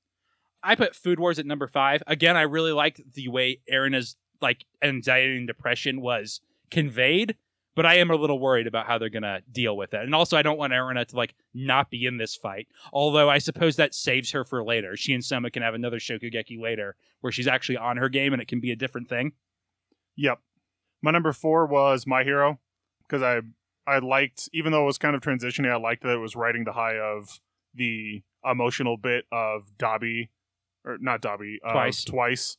I put Food Wars at number five. Again, I really liked the way Erina's like anxiety and depression was conveyed, but I am a little worried about how they're gonna deal with it. And also, I don't want Erina to like not be in this fight. Although I suppose that saves her for later. She and Soma can have another Shokugeki later, where she's actually on her game and it can be a different thing. Yep. My number four was My Hero because I I liked even though it was kind of transitioning, I liked that it was riding the high of the emotional bit of Dabi or not Dabi uh, Twice. twice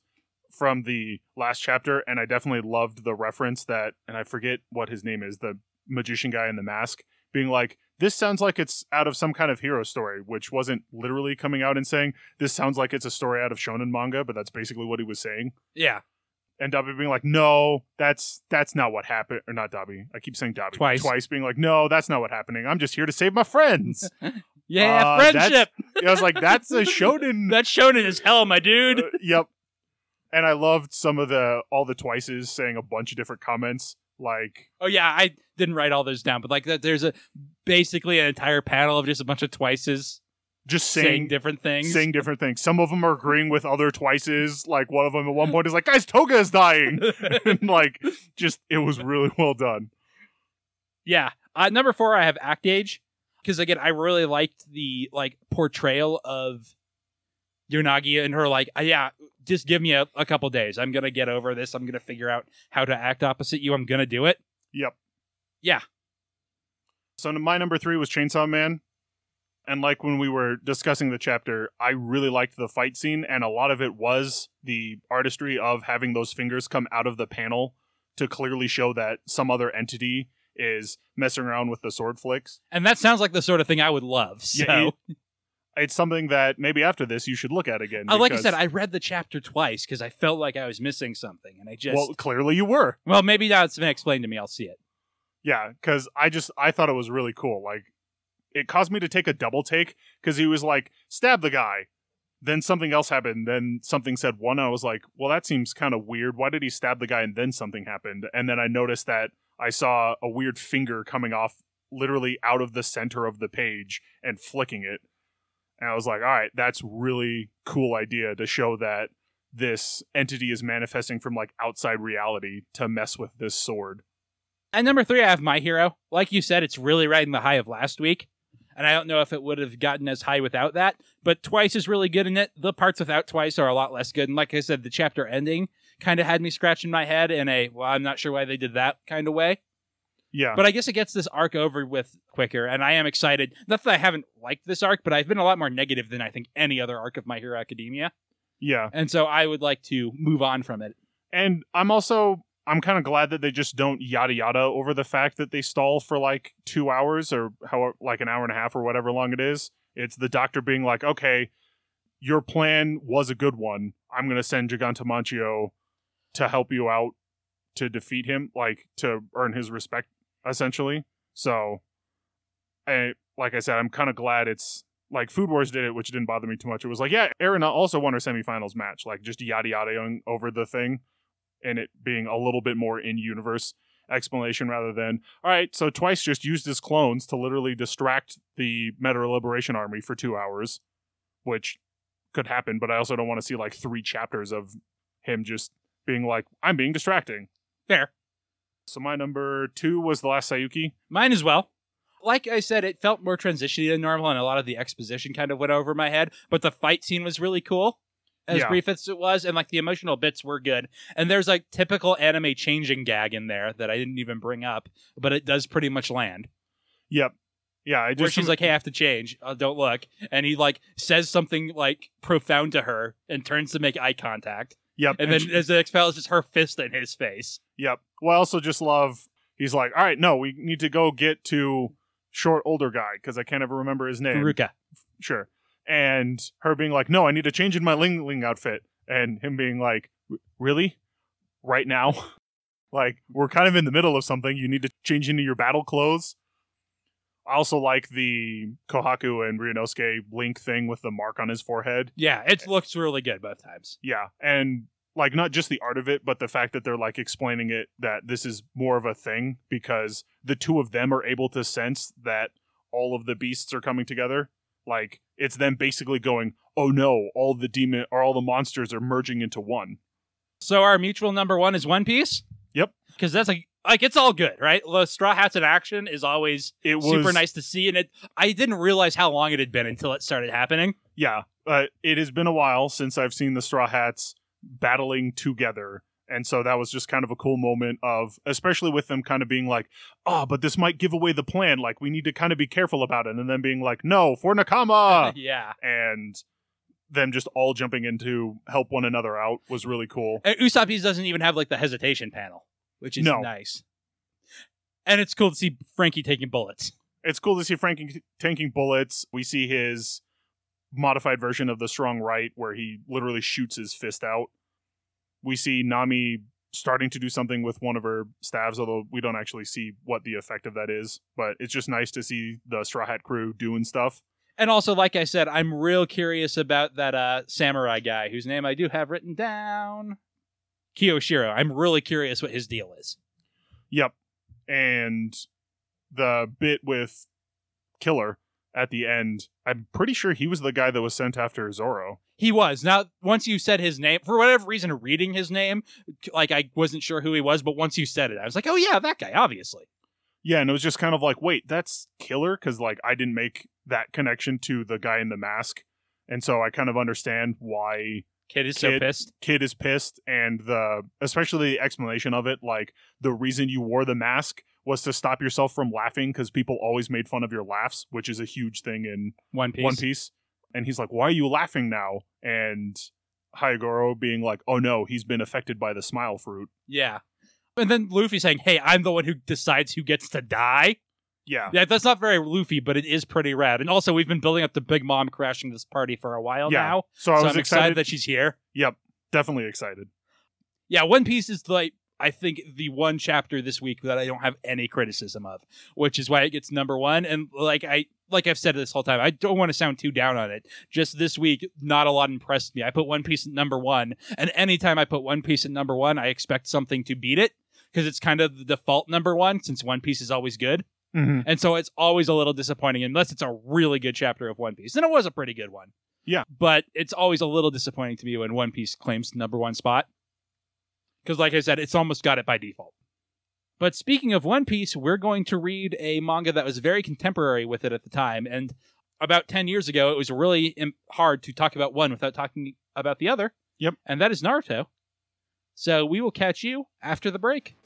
from the last chapter, and I definitely loved the reference that and I forget what his name is the magician guy in the mask being like, this sounds like it's out of some kind of hero story, which wasn't literally coming out and saying, this sounds like it's a story out of shonen manga, but that's basically what he was saying. Yeah. And Dabi being like, no, that's that's not what happened. Or not Dabi. I keep saying Dabi. Twice. Twice being like, no, that's not what happening. I'm just here to save my friends. Yeah, Uh, friendship. I was like, that's a shonen. That's shonen as hell, my dude. Uh, yep. And I loved some of the all the twices saying a bunch of different comments. Like, Oh yeah, I didn't write all those down, but like that, there's a basically an entire panel of just a bunch of twices just saying, saying different things. saying different things. Some of them are agreeing with other twices. Like one of them at one point is like, "Guys, Toga is dying," and like, just it was really well done. yeah. Uh, number four, I have Act Age because again, I really liked the like portrayal of Yonagi and her like, uh, yeah, just give me a, a couple days. I'm gonna get over this. I'm gonna figure out how to act opposite you. I'm gonna do it. Yep. Yeah. So my number three was Chainsaw Man. And like when we were discussing the chapter, I really liked the fight scene, and a lot of it was the artistry of having those fingers come out of the panel to clearly show that some other entity is messing around with the sword flicks. And that sounds like the sort of thing I would love. So, Yeah, it- It's something that maybe after this you should look at again. Uh, like I said, I read the chapter twice because I felt like I was missing something, and I just well, clearly you were. well, maybe now it's been explained to me. I'll see it. Yeah, because I just I thought it was really cool. Like it caused me to take a double take because he was like stab the guy, then something else happened, then something said one. I was like, well, that seems kind of weird. Why did he stab the guy and then something happened? And then I noticed that I saw a weird finger coming off literally out of the center of the page and flicking it. And I was like, all right, that's really cool idea to show that this entity is manifesting from like outside reality to mess with this sword. And number three, I have My Hero. Like you said, it's really riding the high of last week. And I don't know if it would have gotten as high without that, but Twice is really good in it. The parts without Twice are a lot less good. And like I said, the chapter ending kind of had me scratching my head in a, well, I'm not sure why they did that kind of way. Yeah. But I guess it gets this arc over with quicker, and I am excited. Not that I haven't liked this arc, but I've been a lot more negative than I think any other arc of My Hero Academia. yeah. And so I would like to move on from it. And I'm also I'm kind of glad that they just don't yada yada over the fact that they stall for like two hours or how like an hour and a half or whatever long it is. It's the doctor being like, okay, your plan was a good one. I'm gonna send Gigantomachia to help you out to defeat him, like to earn his respect, essentially. So, I like I said, I'm kind of glad it's like Food Wars did it, which didn't bother me too much. It was like, yeah, Aaron also won her semifinals match, like just yada yada over the thing, and it being a little bit more in universe explanation rather than all right. So twice just used his clones to literally distract the Meta Liberation Army for two hours, which could happen. But I also don't want to see like three chapters of him just being like, I'm being distracting. Fair. So my number two was the last Saiyuki. Mine as well. Like I said, it felt more transitiony than normal, and a lot of the exposition kind of went over my head. But the fight scene was really cool, as Yeah. brief as it was, and like the emotional bits were good. And there's like typical anime changing gag in there that I didn't even bring up, but it does pretty much land. Yep. Yeah, I Where she's like, "Hey, I have to change. Uh, don't look," and he like says something like profound to her and turns to make eye contact, Yep. and then she- as it expels, just her fist in his face. Yep. Well, I also just love. He's like, all right, no, we need to go get to short older guy because I can't ever remember his name. Furuka. Sure. And her being like, no, I need to change in my Ling Ling outfit, and him being like, really, right now, like we're kind of in the middle of something. You need to change into your battle clothes. I also like the Kohaku and Ryunosuke Link thing with the mark on his forehead. Yeah, it looks really good both times. Yeah, and like not just the art of it, but the fact that they're like explaining it that this is more of a thing because the two of them are able to sense that all of the beasts are coming together. Like it's them basically going, "Oh no, all the demon or all the monsters are merging into one." So our mutual number one is One Piece. Yep. Because that's like like it's all good, right? The Straw Hats in action is always It was super nice to see, and it I didn't realize how long it had been until it started happening. Yeah, uh, it has been a while since I've seen the Straw Hats battling together. And so that was just kind of a cool moment of, especially with them kind of being like, oh, but this might give away the plan. Like, we need to kind of be careful about it. And then being like, no, for Nakama. yeah. and them just all jumping in to help one another out was really cool. And Usopp's doesn't even have like the hesitation panel, which is No. nice. And it's cool to see Franky taking bullets. it's cool to see Frank tanking bullets. We see his modified version of the strong right where he literally shoots his fist out. We see Nami starting to do something with one of her staves, although we don't actually see what the effect of that is. But it's just nice to see the Straw Hat crew doing stuff. And also, like I said, I'm real curious about that uh, samurai guy whose name I do have written down. Kyoshiro. I'm really curious what his deal is. Yep. And the bit with Killer at the end, I'm pretty sure he was the guy that was sent after Zoro. He was. Now, once you said his name, for whatever reason, reading his name, like I wasn't sure who he was, but once you said it, I was like, oh yeah, that guy, obviously. Yeah, and it was just kind of like, wait, that's Killer? Because, like, I didn't make that connection to the guy in the mask. And so I kind of understand why Kid is so pissed. Kid is pissed, and the especially the explanation of it, like the reason you wore the mask was to stop yourself from laughing because people always made fun of your laughs, which is a huge thing in One Piece. One Piece. And he's like, "Why are you laughing now?" And Hyogoro being like, "Oh no, he's been affected by the smile fruit." Yeah. And then Luffy saying, hey, I'm the one who decides who gets to die. Yeah, Yeah, that's not very Luffy, but it is pretty rad. And also, we've been building up the Big Mom crashing this party for a while Yeah. now. so I was I'm excited excited. that she's here. yep, definitely excited. Yeah, One Piece is like I think the one chapter this week that I don't have any criticism of, which is why it gets number one. And like I like I've said this whole time, I don't want to sound too down on it. Just this week, not a lot impressed me. I put One Piece at number one, and anytime I put One Piece at number one, I expect something to beat it because it's kind of the default number one since One Piece is always good. Mm-hmm. And so it's always a little disappointing unless it's a really good chapter of One Piece. And it was a pretty good one. Yeah. But it's always a little disappointing to me when One Piece claims number one spot. Because, like I said, it's almost got it by default. But speaking of One Piece, we're going to read a manga that was very contemporary with it at the time. And about 10 years ago, it was really hard to talk about one without talking about the other. Yep. And that is Naruto. So we will catch you after the break.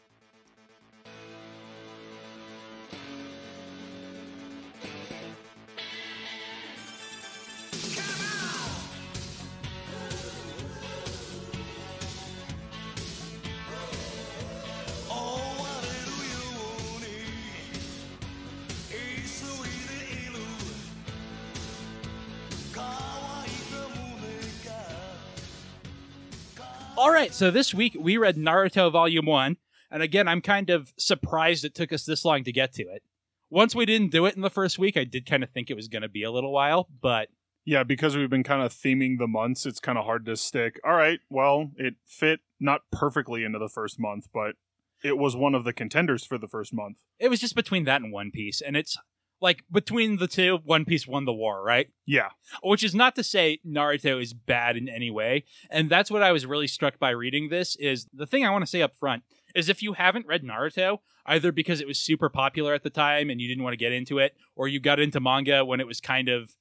All right, so this week we read Naruto Volume 1, and again, I'm kind of surprised it took us this long to get to it. Once we didn't do it in the first week, I did kind of think it was going to be a little while, but Yeah, because we've been kind of theming the months, it's kind of hard to stick. All right, well, it fit not perfectly into the first month, but it was one of the contenders for the first month. it was just between that and One Piece, and it's like between the two, One Piece won the war, right? Yeah, Which is not to say Naruto is bad in any way, and that's what I was really struck by reading this is the thing I want to say up front is if you haven't read Naruto, either because it was super popular at the time and you didn't want to get into it, or you got into manga when it was kind of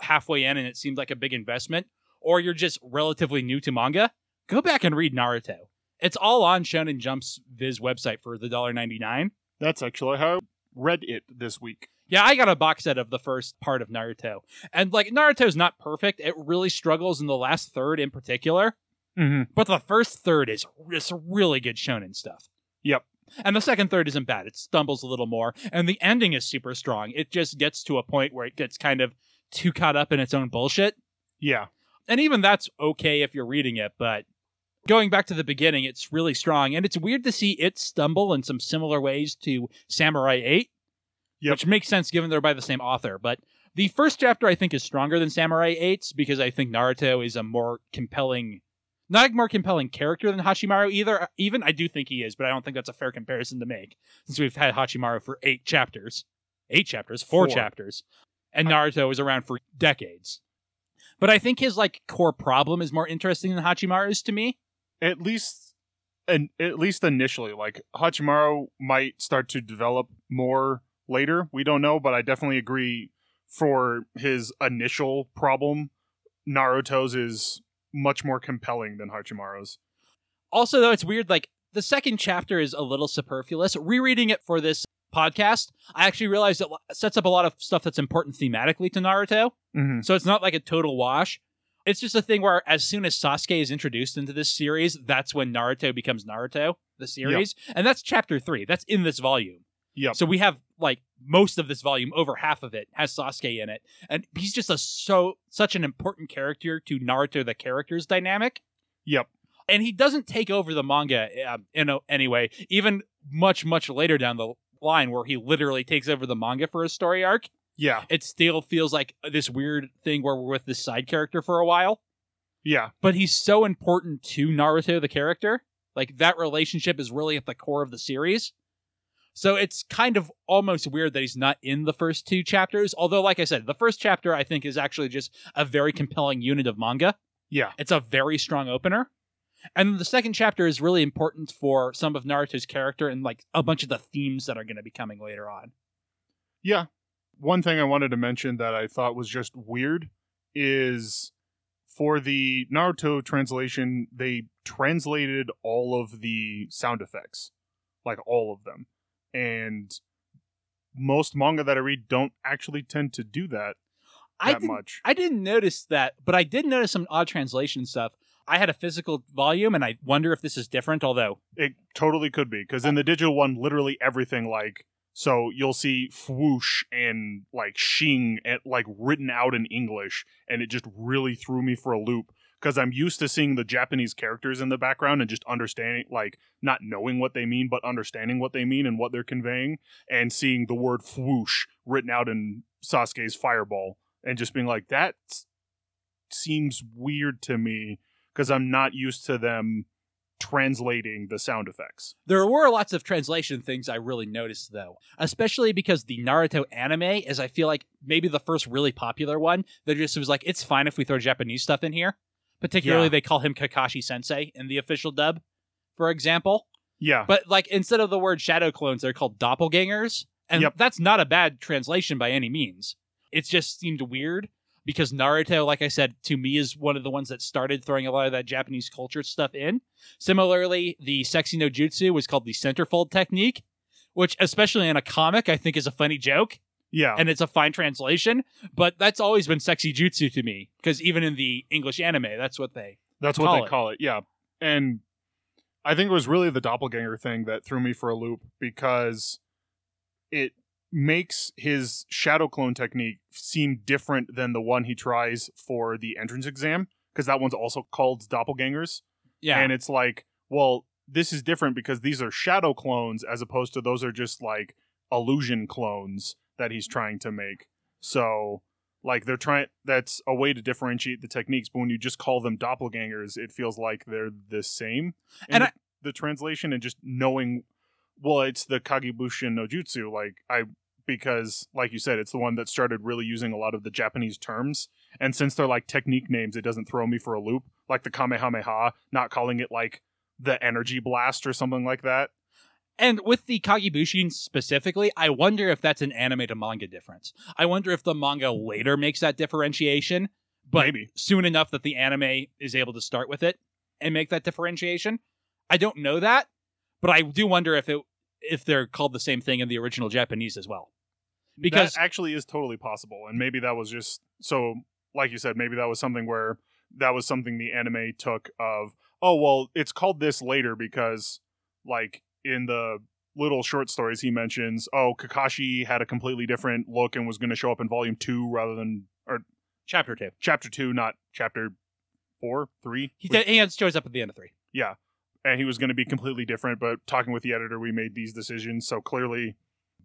halfway in and it seemed like a big investment, or you're just relatively new to manga, go back and read Naruto. It's all on Shonen Jump's Viz website for the $1.99. that's actually how I read it this week. Yeah, I got a box set of the first part of Naruto. And like Naruto's not perfect. It really struggles in the last third in particular. Mm-hmm. But the first third is just really good shonen stuff. Yep. And the second third isn't bad. It stumbles a little more. And the ending is super strong. It just gets to a point where it gets kind of too caught up in its own bullshit. Yeah, And even that's okay if you're reading it, but going back to the beginning, it's really strong. And it's weird to see it stumble in some similar ways to Samurai 8, Yep. which makes sense given they're by the same author. But the first chapter, I think, is stronger than Samurai 8's because I think Naruto is a more compelling. Not a more compelling character than Hachimaru either. Even I do think he is, but I don't think that's a fair comparison to make since we've had Hachimaru for eight chapters, eight chapters, four, Four. chapters, and Naruto was around for decades. But I think his like core problem is more interesting than Hachimaru's to me. at least, and at least initially, like Hachimaru might start to develop more later. We don't know, but I definitely agree. For his initial problem, Naruto's is much more compelling than Hachimaru's. Also, though, it's weird. Like the second chapter is a little superfluous. Rereading it for this podcast, I actually realized it sets up a lot of stuff that's important thematically to Naruto. Mm-hmm. So it's not like a total wash. It's just a thing where as soon as Sasuke is introduced into this series, that's when Naruto becomes Naruto, the series. And that's chapter three. That's in this volume. Yep. So we have like most of this volume, over half of it has Sasuke in it, and he's just a so such an important character to Naruto the characters dynamic. Yep. And he doesn't take over the manga uh, in a, anyway, even much much later down the line where he literally takes over the manga for a story arc. Yeah. It still feels like this weird thing where we're with this side character for a while, Yeah. but he's so important to Naruto the character. Like that relationship is really at the core of the series. So it's kind of almost weird that he's not in the first two chapters. Although, like I said, the first chapter I think is actually just a very compelling unit of manga. Yeah. It's a very strong opener. And the second chapter is really important for some of Naruto's character and like a bunch of the themes that are going to be coming later on. Yeah. One thing I wanted to mention that I thought was just weird is for the Naruto translation, they translated all of the sound effects, like all of them. And most manga that I read don't actually tend to do that I that much. I didn't notice that, but I did notice some odd translation stuff. I had a physical volume, and I wonder if this is different. Although, It totally could be because in the digital one, literally everything like so you'll see swoosh and like shing and like written out in English, and it just really threw me for a loop because I'm used to seeing the Japanese characters in the background and just understanding like not knowing what they mean, but understanding what they mean and what they're conveying, and seeing the word swoosh written out in Sasuke's fireball, and just being like that seems weird to me because I'm not used to them translating the sound effects. there were lots of translation things I really noticed, though, especially because the Naruto anime is, I feel like, maybe the first really popular one that just was like, it's fine if we throw Japanese stuff in here. Particularly, Yeah. they call him Kakashi Sensei in the official dub, for example. Yeah. But like instead of the word shadow clones, they're called doppelgangers. And Yep. that's not a bad translation by any means. It just seemed weird because Naruto, like I said, to me is one of the ones that started throwing a lot of that Japanese culture stuff in. Similarly, the sexy no jutsu was called the centerfold technique, which especially in a comic, I think is a funny joke yeah. and it's a fine translation. But that's always been sexy jutsu to me because even in the English anime, that's what they That's what they it. call it. Yeah. And I think it was really the doppelganger thing that threw me for a loop because it makes his shadow clone technique seem different than the one he tries for the entrance exam because that one's also called doppelgangers. yeah. And it's like, well, this is different because these are shadow clones as opposed to those are just like illusion clones that he's trying to make. So, like, they're trying, that's a way to differentiate the techniques. But when you just call them doppelgangers, it feels like they're the same. And the, I- the translation and just knowing, well, it's the Kage Bunshin no Jutsu. Like, I, because, like you said, it's the one that started really using a lot of the Japanese terms. And since they're like technique names, it doesn't throw me for a loop. Like the Kamehameha, not calling it like the energy blast or something like that. And with the Kage Bunshin specifically, I wonder if that's an anime to manga difference. I wonder if the manga later makes that differentiation, but Maybe. soon enough that the anime is able to start with it and make that differentiation. I don't know that, but I do wonder if it if they're called the same thing in the original Japanese as well. Because that actually is totally possible, and maybe that was just so. Like you said, maybe that was something where that was something the anime took of. Oh well, it's called this later because, like in the little short stories, he mentions, oh Kakashi had a completely different look and was going to show up in volume two rather than or chapter two, chapter two, not chapter four, three. he, he has- shows up at the end of three. yeah and he was going to be completely different but talking with the editor we made these decisions so clearly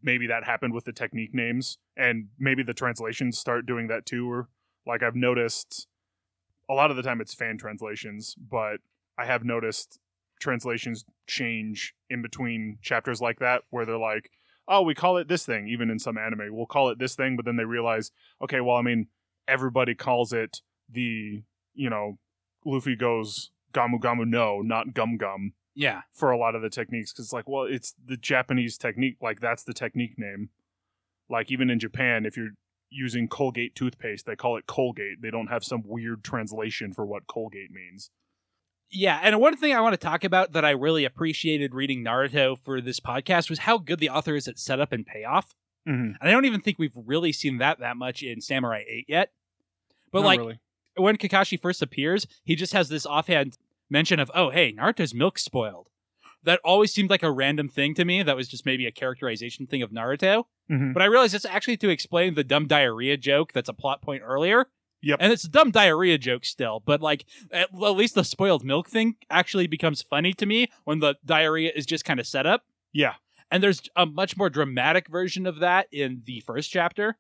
maybe that happened with the technique names and maybe the translations start doing that too or like i've noticed a lot of the time it's fan translations but i have noticed translations change in between chapters like that where they're like oh we call it this thing even in some anime. We'll call it this thing but then they realize okay well i mean everybody calls it the you know luffy goes gomu gomu no not gum gum. Yeah, for a lot of the techniques because it's like well it's the japanese technique like that's the technique name. Like even in japan if you're using colgate toothpaste they call it colgate. They don't have some weird translation for what colgate means Yeah, and one thing I want to talk about that I really appreciated reading Naruto for this podcast was how good the author is at setup and payoff. mm-hmm. And I don't even think we've really seen that that much in Samurai 8 yet. But Not like really. when Kakashi first appears, he just has this offhand mention of, "Oh, hey, Naruto's milk spoiled." that always seemed like a random thing to me. That was just maybe a characterization thing of Naruto. Mhm. But I realized it's actually to explain the dumb diarrhea joke that's a plot point earlier. Yep. And it's a dumb diarrhea joke still, but like at, at least the spoiled milk thing actually becomes funny to me when the diarrhea is just kind of set up. Yeah. And there's a much more dramatic version of that in the first chapter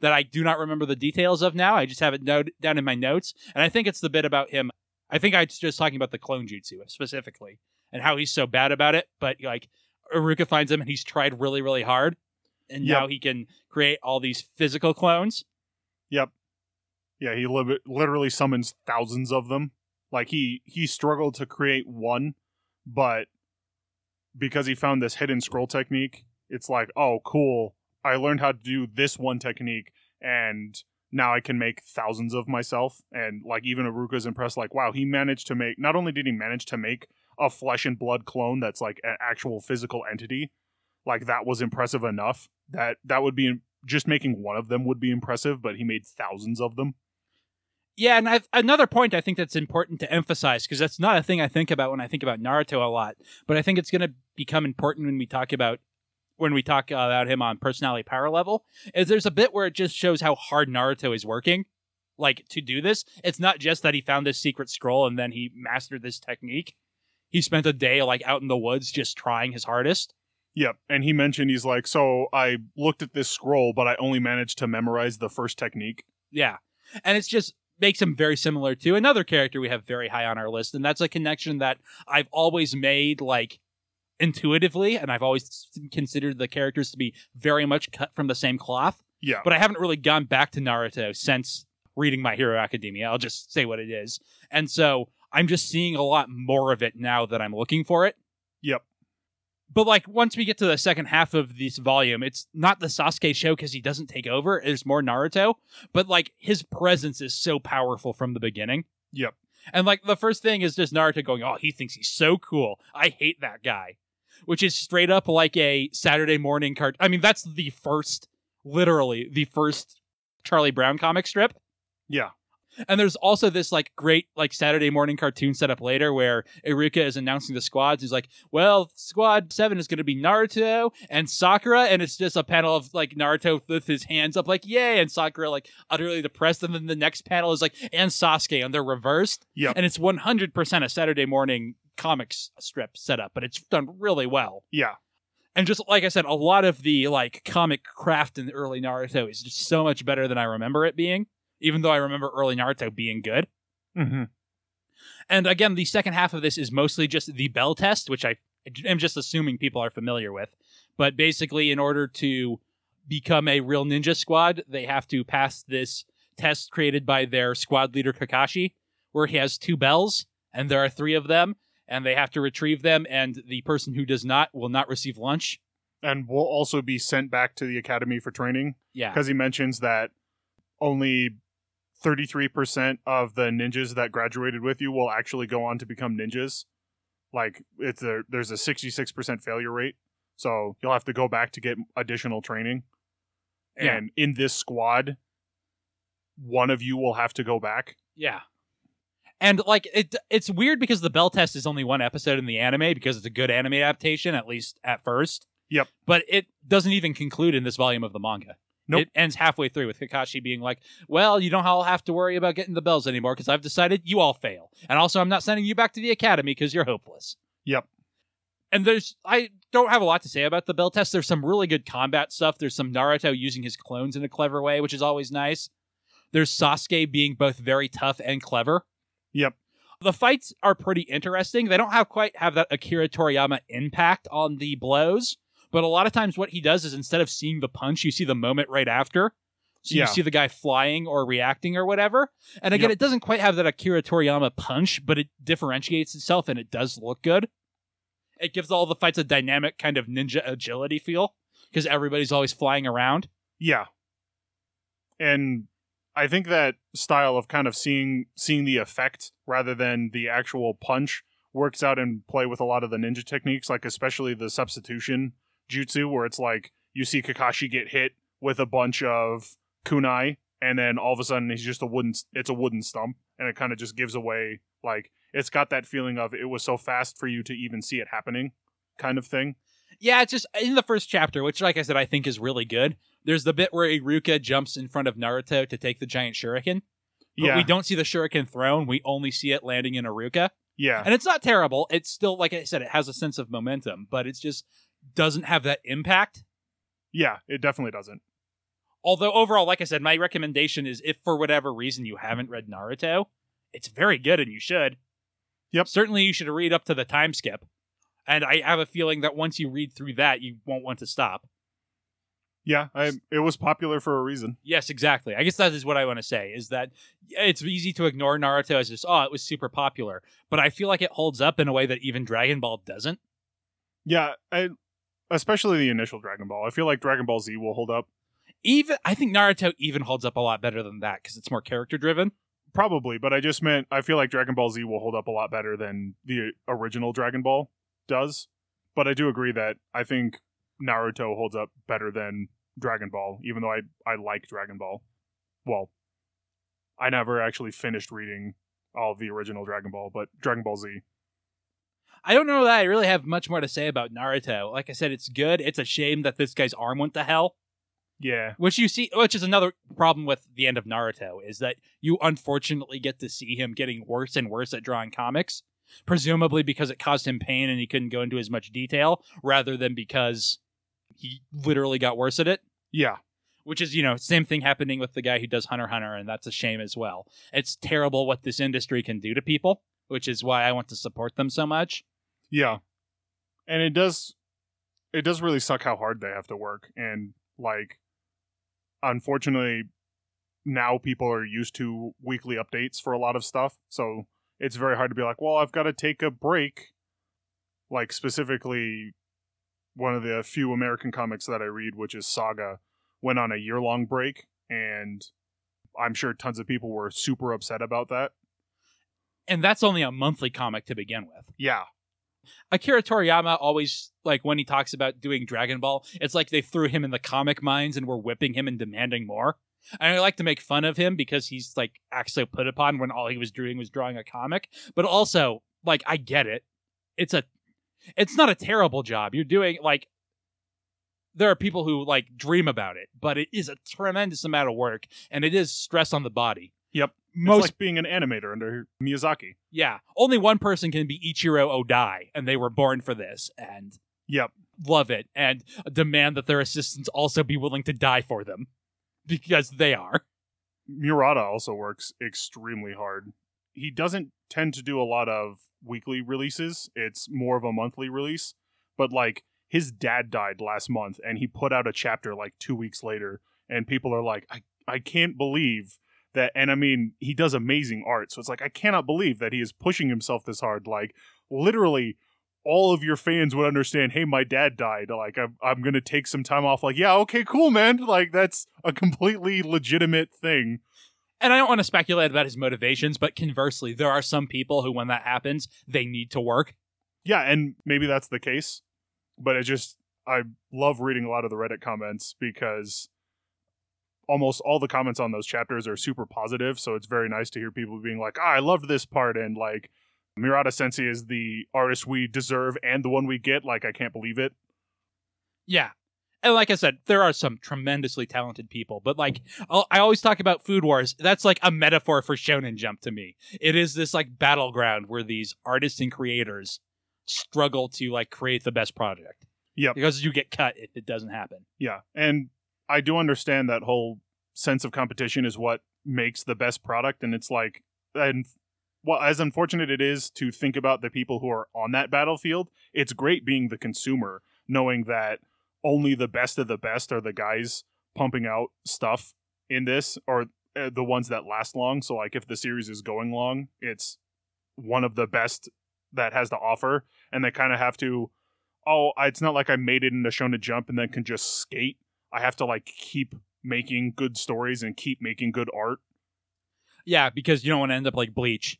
that I do not remember the details of now. I just have it note down in my notes. And I think it's the bit about him. I think I was just talking about the clone jutsu specifically and how he's so bad about it. But like Iruka finds him and he's tried really, really hard. And Yep. now he can create all these physical clones. Yep. Yeah, he li- literally summons thousands of them. Like he he struggled to create one, but because he found this hidden scroll technique, it's like, oh, cool. I learned how to do this one technique, and now I can make thousands of myself. And like even Iruka's impressed, like, wow, he managed to make. Not only did he manage to make a flesh and blood clone that's like an actual physical entity, like that was impressive enough. That that would be just making one of them would be impressive, but he made thousands of them. Yeah, and I've, another point I think that's important to emphasize because that's not a thing I think about when I think about Naruto a lot, but I think it's going to become important when we talk about when we talk about him on personality power level. Is there's a bit where it just shows how hard Naruto is working, like to do this. It's not just that he found this secret scroll and then he mastered this technique. He spent a day like out in the woods just trying his hardest. Yep. And he mentioned he's like, so I looked at this scroll, but I only managed to memorize the first technique. Yeah. And it's just makes him very similar to another character we have very high on our list. And that's a connection that I've always made like intuitively. And I've always considered the characters to be very much cut from the same cloth. Yeah. But I haven't really gone back to Naruto since reading My Hero Academia. I'll just say what it is. And so I'm just seeing a lot more of it now that I'm looking for it. Yep. But like once we get to the second half of this volume, it's not the Sasuke show because he doesn't take over. There's more Naruto, but like his presence is so powerful from the beginning. Yep. And like the first thing is just Naruto going, "Oh, he thinks he's so cool. I hate that guy," which is straight up like a Saturday morning cart. I mean, that's the first, literally the first Charlie Brown comic strip. Yeah. And there's also this like great like Saturday morning cartoon setup later where Iruka is announcing the squads. He's like, "Well, squad seven is going to be Naruto and Sakura," and it's just a panel of like Naruto with his hands up, like "Yay!" and Sakura like utterly depressed. And then the next panel is like and Sasuke, and they're reversed. Yeah, And it's 100% a Saturday morning comics strip setup, but it's done really well. Yeah. And just like I said, a lot of the like comic craft in the early Naruto is just so much better than I remember it being. Even though I remember early Naruto being good. Mm-hmm. And again, the second half of this is mostly just the bell test, which I am just assuming people are familiar with. But basically, in order to become a real ninja squad, they have to pass this test created by their squad leader Kakashi, where he has two bells, and there are three of them, and they have to retrieve them, and the person who does not will not receive lunch. And will also be sent back to the academy for training Yeah. because he mentions that only 33% of the ninjas that graduated with you will actually go on to become ninjas. Like it's a, there's a 66% failure rate. So you'll have to go back to get additional training. Yeah. And in this squad, one of you will have to go back. Yeah. And like it it's weird because the bell test is only one episode in the anime because it's a good anime adaptation, at least at first. Yep. But it doesn't even conclude in this volume of the manga. Nope. It ends halfway through with Kakashi being like, Well, you don't all have to worry about getting the bells anymore because I've decided you all fail. And also I'm not sending you back to the academy because you're hopeless. Yep. And there's I don't have a lot to say about the bell test. There's some really good combat stuff. There's some Naruto using his clones in a clever way, which is always nice. There's Sasuke being both very tough and clever. Yep. The fights are pretty interesting. They don't have quite have that Akira Toriyama impact on the blows, but a lot of times what he does is instead of seeing the punch, you see the moment right after. So Yeah. you see the guy flying or reacting or whatever. And again, Yep. it doesn't quite have that Akira Toriyama punch, but it differentiates itself and it does look good. It gives all the fights a dynamic kind of ninja agility feel because everybody's always flying around. Yeah. And I think that style of kind of seeing seeing the effect rather than the actual punch works out in play with a lot of the ninja techniques, like especially the substitution jutsu, where it's like you see Kakashi get hit with a bunch of kunai, and then all of a sudden he's just a wooden it's a wooden stump, and it kind of just gives away like it's got that feeling of it was so fast for you to even see it happening kind of thing. Yeah, it's just in the first chapter, which, like I said, I think is really good. There's the bit where Iruka jumps in front of Naruto to take the giant shuriken. But Yeah. we don't see the shuriken thrown. We only see it landing in Iruka. yeah. And it's not terrible. It's still, like I said, it has a sense of momentum, but it's just doesn't have that impact. Yeah, it definitely doesn't. Although overall, like I said, my recommendation is if for whatever reason you haven't read Naruto, it's very good and you should. Yep. Certainly you should read up to the time skip. And I have a feeling that once you read through that, you won't want to stop. Yeah, I, it was popular for a reason. Yes, exactly. I guess that is what I want to say is that it's easy to ignore Naruto as just, oh, it was super popular. But I feel like it holds up in a way that even Dragon Ball doesn't. Yeah, I, especially the initial Dragon Ball. I feel like Dragon Ball Z will hold up. Even I think Naruto even holds up a lot better than that because it's more character driven. Probably, but I just meant I feel like Dragon Ball Z will hold up a lot better than the original Dragon Ball does. But I do agree that I think Naruto holds up better than Dragon Ball, even though I I like Dragon Ball. Well, I never actually finished reading all of the original Dragon Ball, but Dragon Ball Z. I don't know that I really have much more to say about Naruto. Like I said, it's good. It's a shame that this guy's arm went to hell. Yeah, Which you see, which is another problem with the end of Naruto, is that you unfortunately get to see him getting worse and worse at drawing comics, presumably because it caused him pain and he couldn't go into as much detail, rather than because he literally got worse at it. yeah, Which is, you know, same thing happening with the guy who does Hunter Hunter, and that's a shame as well. It's terrible what this industry can do to people, which is why I want to support them so much. Yeah. And it does it does really suck how hard they have to work and like unfortunately now people are used to weekly updates for a lot of stuff so it's very hard to be like well i've got to take a break like specifically one of the few american comics that i read which is saga went on a year long break and i'm sure tons of people were super upset about that And that's only a monthly comic to begin with. yeah Akira Toriyama always like when he talks about doing Dragon Ball, it's like they threw him in the comic mines and were whipping him and demanding more. And I like to make fun of him because he's like actually put upon when all he was doing was drawing a comic. But also, like, I get it. It's a it's not a terrible job. You're doing like there are people who like dream about it, but it is a tremendous amount of work and it is stress on the body. Yep. Most like being an animator under miyazaki yeah, only one person can be Ichiro Odai, and they were born for this and yep love it and demand that their assistants also be willing to die for them because they are. Murata also works extremely hard. He doesn't tend to do a lot of weekly releases. It's more of a monthly release. But like his dad died last month and he put out a chapter like 2 weeks later and people are like I I can't believe that and I mean he does amazing art. So it's like I cannot believe that he is pushing himself this hard like literally all of your fans would understand, hey, my dad died. Like, I'm, I'm going to take some time off. Like, yeah, okay, cool, man. Like, that's a completely legitimate thing. And I don't want to speculate about his motivations, but conversely, there are some people who, when that happens, they need to work. Yeah, and maybe that's the case. But it just, I love reading a lot of the Reddit comments because almost all the comments on those chapters are super positive. So it's very nice to hear people being like, ah, I loved this part. And like, Murata Sensei is the artist we deserve and the one we get. Like, I can't believe it. Yeah. And like I said, there are some tremendously talented people, but like I always talk about Food Wars. That's like a metaphor for Shonen Jump to me. It is this like battleground where these artists and creators struggle to like create the best project. Yep. Because you get cut if it doesn't happen. Yeah, and I do understand that whole sense of competition is what makes the best product, and it's like, and well, as unfortunate it is to think about the people who are on that battlefield, it's great being the consumer, knowing that only the best of the best are the guys pumping out stuff in this, or uh, the ones that last long. So, like, if the series is going long, it's one of the best that has to offer, and they kind of have to. Oh, it's not like I made it into Shonen Jump and then can just skate. I have to like keep making good stories and keep making good art. Yeah, because you don't want to end up like Bleach.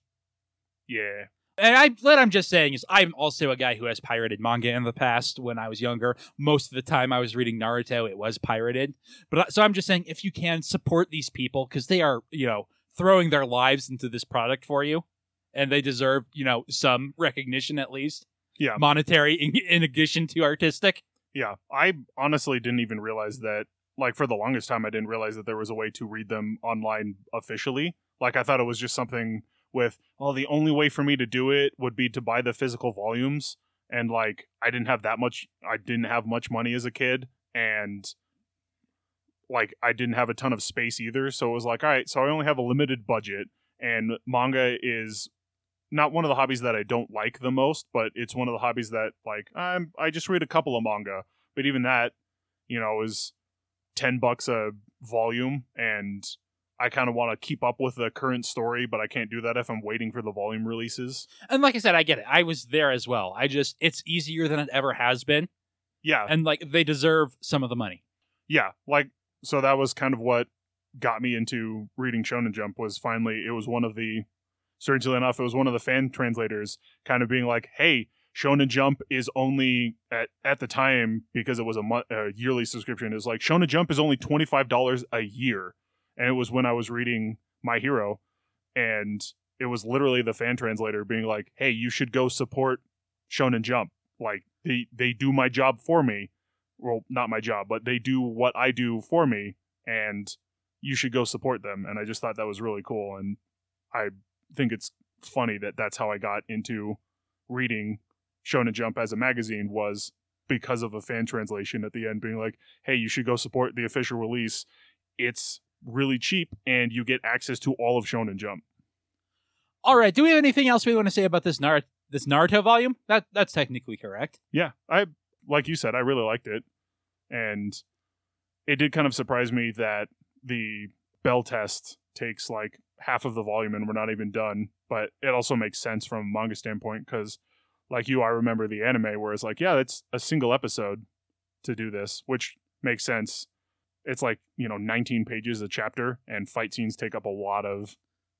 Yeah. And I, what I'm just saying is, I'm also a guy who has pirated manga in the past. When I was younger, most of the time I was reading Naruto, it was pirated. But I- so I'm just saying, if you can support these people because they are, you know, throwing their lives into this product for you, and they deserve, you know, some recognition at least. Yeah. Monetary in, in addition to artistic. Yeah, I honestly didn't even realize that. Like for the longest time, I didn't realize that there was a way to read them online officially. Like I thought it was just something with, well, the only way for me to do it would be to buy the physical volumes, and like I didn't have that much. I didn't have much money as a kid, and like I didn't have a ton of space either. So it was like, all right, so I only have a limited budget, and manga is not one of the hobbies that I don't like the most, but it's one of the hobbies that like I'm I just read a couple of manga, but even that, you know, is 10 bucks a volume and I kind of want to keep up with the current story, but I can't do that if I'm waiting for the volume releases. And like I said, I get it. I was there as well. I just it's easier than it ever has been, Yeah, and like they deserve some of the money. yeah, like so that was kind of what got me into reading Shonen Jump was finally it was one of the strangely enough it was one of the fan translators kind of being like, "Hey, Shonen Jump is only at at the time because it was a, mo- a yearly subscription is like Shonen Jump is only twenty five dollars a year, and it was when I was reading My Hero, and it was literally the fan translator being like, "Hey, you should go support Shonen Jump. Like they they do my job for me. Well, not my job, but they do what I do for me, and you should go support them." And I just thought that was really cool, and I think it's funny that that's how I got into reading Shonen Jump as a magazine was because of a fan translation at the end being like, "Hey, you should go support the official release. It's really cheap and you get access to all of Shonen Jump." All right. Do we have anything else we want to say about this Nar- this Naruto volume? That that's technically correct. Yeah, I like you said, I really liked it, and it did kind of surprise me that the bell test takes like half of the volume and we're not even done. But it also makes sense from a manga standpoint because, like you, I remember the anime where it's like, yeah, it's a single episode to do this, which makes sense. It's like you know, 19 pages a chapter, and fight scenes take up a lot of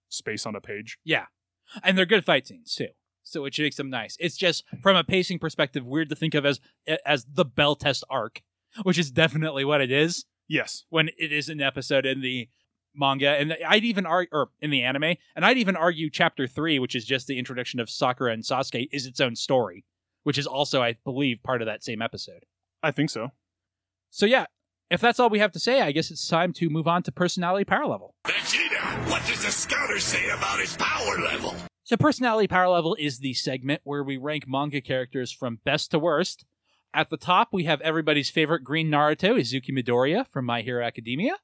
space on a page. Yeah, and they're good fight scenes too. So which makes them nice. It's just from a pacing perspective, weird to think of as as the bell test arc, which is definitely what it is Yes, when it is an episode in the manga, and I'd even argue, or in the anime, and I'd even argue chapter three, which is just the introduction of Sakura and Sasuke, is its own story, which is also, I believe, part of that same episode. I think so. So yeah, if that's all we have to say, I guess it's time to move on to personality power level. Vegeta, what does the scouter say about his power level? So, personality power level is the segment where we rank manga characters from best to worst. At the top, we have everybody's favorite green Naruto, Izuku Midoriya from My Hero Academia.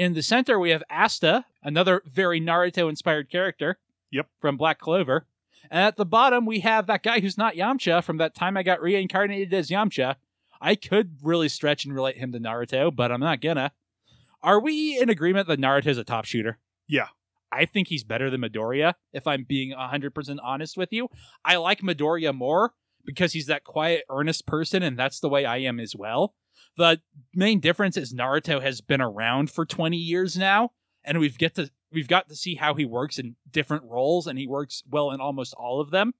In the center, we have Asta, another very Naruto inspired character. Yep. From Black Clover. And at the bottom, we have that guy who's not Yamcha from that time I got reincarnated as Yamcha. I could really stretch and relate him to Naruto, but I'm not gonna. Are we in agreement that Naruto's a top shooter? Yeah. I think he's better than Midoriya, if I'm being 100% honest with you. I like Midoriya more because he's that quiet, earnest person, and that's the way I am as well. The main difference is Naruto has been around for 20 years now, and we've get to we've got to see how he works in different roles, and he works well in almost all of them.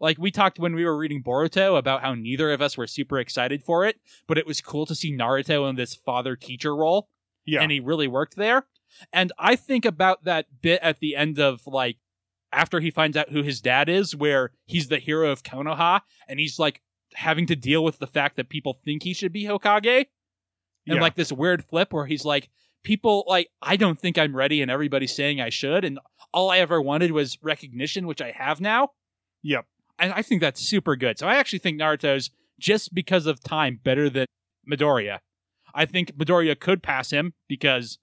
Like we talked when we were reading Boruto about how neither of us were super excited for it, but it was cool to see Naruto in this father teacher role Yeah, and he really worked there. And I think about that bit at the end of like after he finds out who his dad is, where he's the hero of Konoha, and he's like having to deal with the fact that people think he should be Hokage, and Yeah. like this weird flip where he's like, people like I don't think I'm ready, and everybody's saying I should, and all I ever wanted was recognition, which I have now. Yep. And I think that's super good. So I actually think Naruto's just because of time better than Midoriya. I think Midoriya could pass him because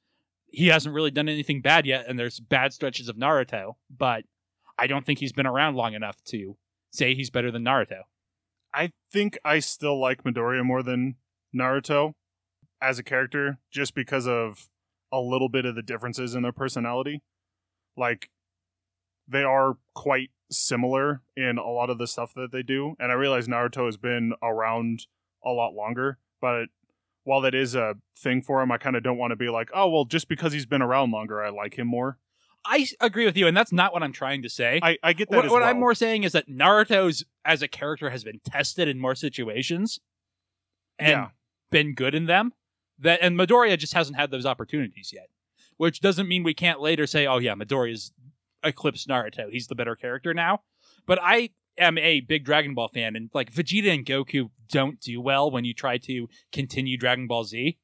he hasn't really done anything bad yet, and there's bad stretches of Naruto, but I don't think he's been around long enough to say he's better than Naruto. I think I still like Midoriya more than Naruto as a character, just because of a little bit of the differences in their personality. Like, they are quite similar in a lot of the stuff that they do, and I realize Naruto has been around a lot longer, but while that is a thing for him, I kind of don't want to be like, oh, well, just because he's been around longer, I like him more. I agree with you, and that's not what I'm trying to say. I, I get that what what well. I'm more saying is that Naruto's as a character has been tested in more situations and Yeah. been good in them. That and Midoriya just hasn't had those opportunities yet. Which doesn't mean we can't later say, "Oh yeah, Midoriya's eclipsed Naruto. He's the better character now. But I am a big Dragon Ball fan, and like Vegeta and Goku don't do well when you try to continue Dragon Ball Z.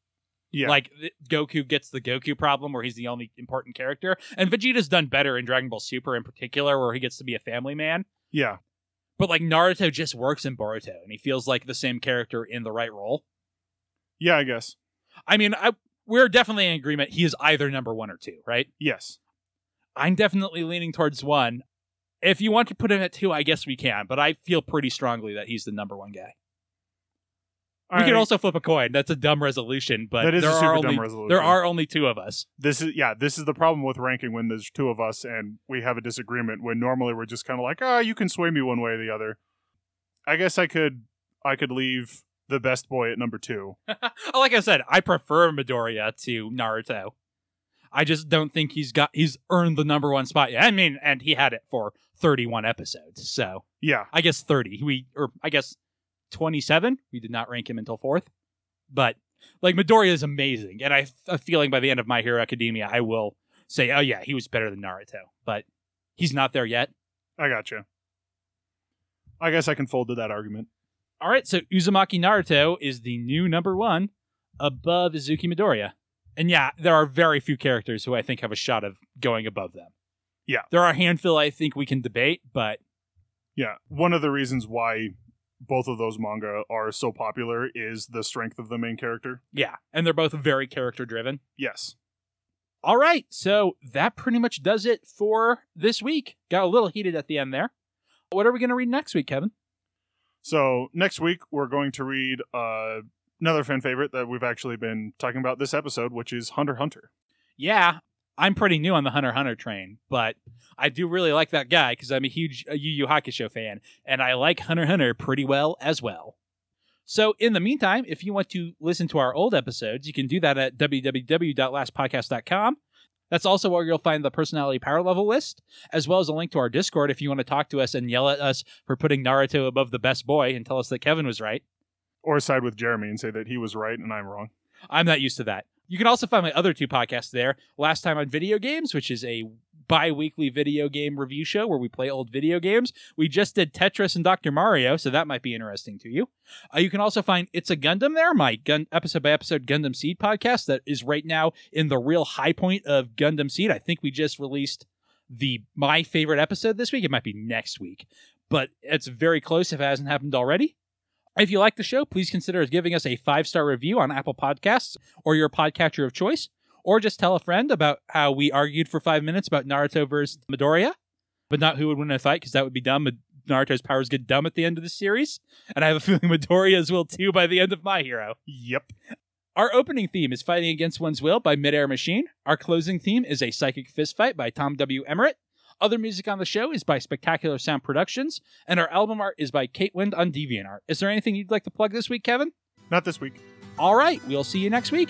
Yeah. Like Goku gets the Goku problem where he's the only important character, and Vegeta's done better in Dragon Ball Super in particular, where he gets to be a family man. yeah. But like Naruto just works in Boruto, and he feels like the same character in the right role. Yeah, I guess. I mean, I we're definitely in agreement. He is either number one or two, right? Yes. I'm definitely leaning towards one. If you want to put him at two, I guess we can, but I feel pretty strongly that he's the number one guy. All we could also flip a coin. That's a dumb resolution, but That is a there super are dumb only resolution. there are only two of us. this is yeah, this is the problem with ranking when there's two of us and we have a disagreement when normally we're just kind of like, "Ah, you can sway me one way or the other." I guess I could I could leave the best boy at number 2. like I said, I prefer Midoriya to Naruto. I just don't think he's got he's earned the number one spot yet. I mean, and he had it for 31 episodes, so Yeah. I guess 30. We or I guess 27. We did not rank him until fourth, but like Midoriya is amazing, and I have a feeling by the end of My Hero Academia, I will say, oh yeah, he was better than Naruto, but he's not there yet. I gotcha. I guess I can fold to that argument. All right, so Uzumaki Naruto is the new number one above Izuku Midoriya. And yeah, there are very few characters who I think have a shot of going above them. Yeah. There are a handful I think we can debate, but Yeah, one of the reasons why both of those manga are so popular is the strength of the main character. yeah, and they're both very character driven. Yes. All right, so that pretty much does it for this week. Got a little heated at the end there. What are we going to read next week, Kevin? So next week we're going to read uh, another fan favorite that we've actually been talking about this episode, which is Hunter Hunter. Yeah, I'm pretty new on the Hunter Hunter train, but I do really like that guy because I'm a huge uh, Yu Yu Hakusho fan, and I like Hunter Hunter pretty well as well. So, in the meantime, if you want to listen to our old episodes, you can do that at www.lastpodcast.com. That's also where you'll find the personality power level list, as well as a link to our Discord if you want to talk to us and yell at us for putting Naruto above the best boy and tell us that Kevin was right. Or side with Jeremy and say that he was right and I'm wrong. I'm not used to that. You can also find my other two podcasts there. Last Time on Video Games, which is a bi weekly video game review show where we play old video games. We just did Tetris and Dr. Mario, so that might be interesting to you. Uh, you can also find It's a Gundam there, my gun episode by episode Gundam Seed podcast that is right now in the real high point of Gundam Seed. I think we just released the my favorite episode this week. It might be next week, but it's very close if it hasn't happened already. If you like the show, please consider giving us a five star review on Apple Podcasts or your podcatcher of choice, or just tell a friend about how we argued for five minutes about Naruto versus Midoriya, but not who would win a fight because that would be dumb. Naruto's powers get dumb at the end of the series, and I have a feeling Midoriya's will too by the end of My Hero. Yep. Our opening theme is Fighting Against One's Will by Midair Machine. Our closing theme is A Psychic Fist Fight by Tom W. Emmerich. Other music on the show is by Spectacular Sound Productions, and our album art is by Kate Wind on DeviantArt. Is there anything you'd like to plug this week, Kevin? Not this week. All right, we'll see you next week.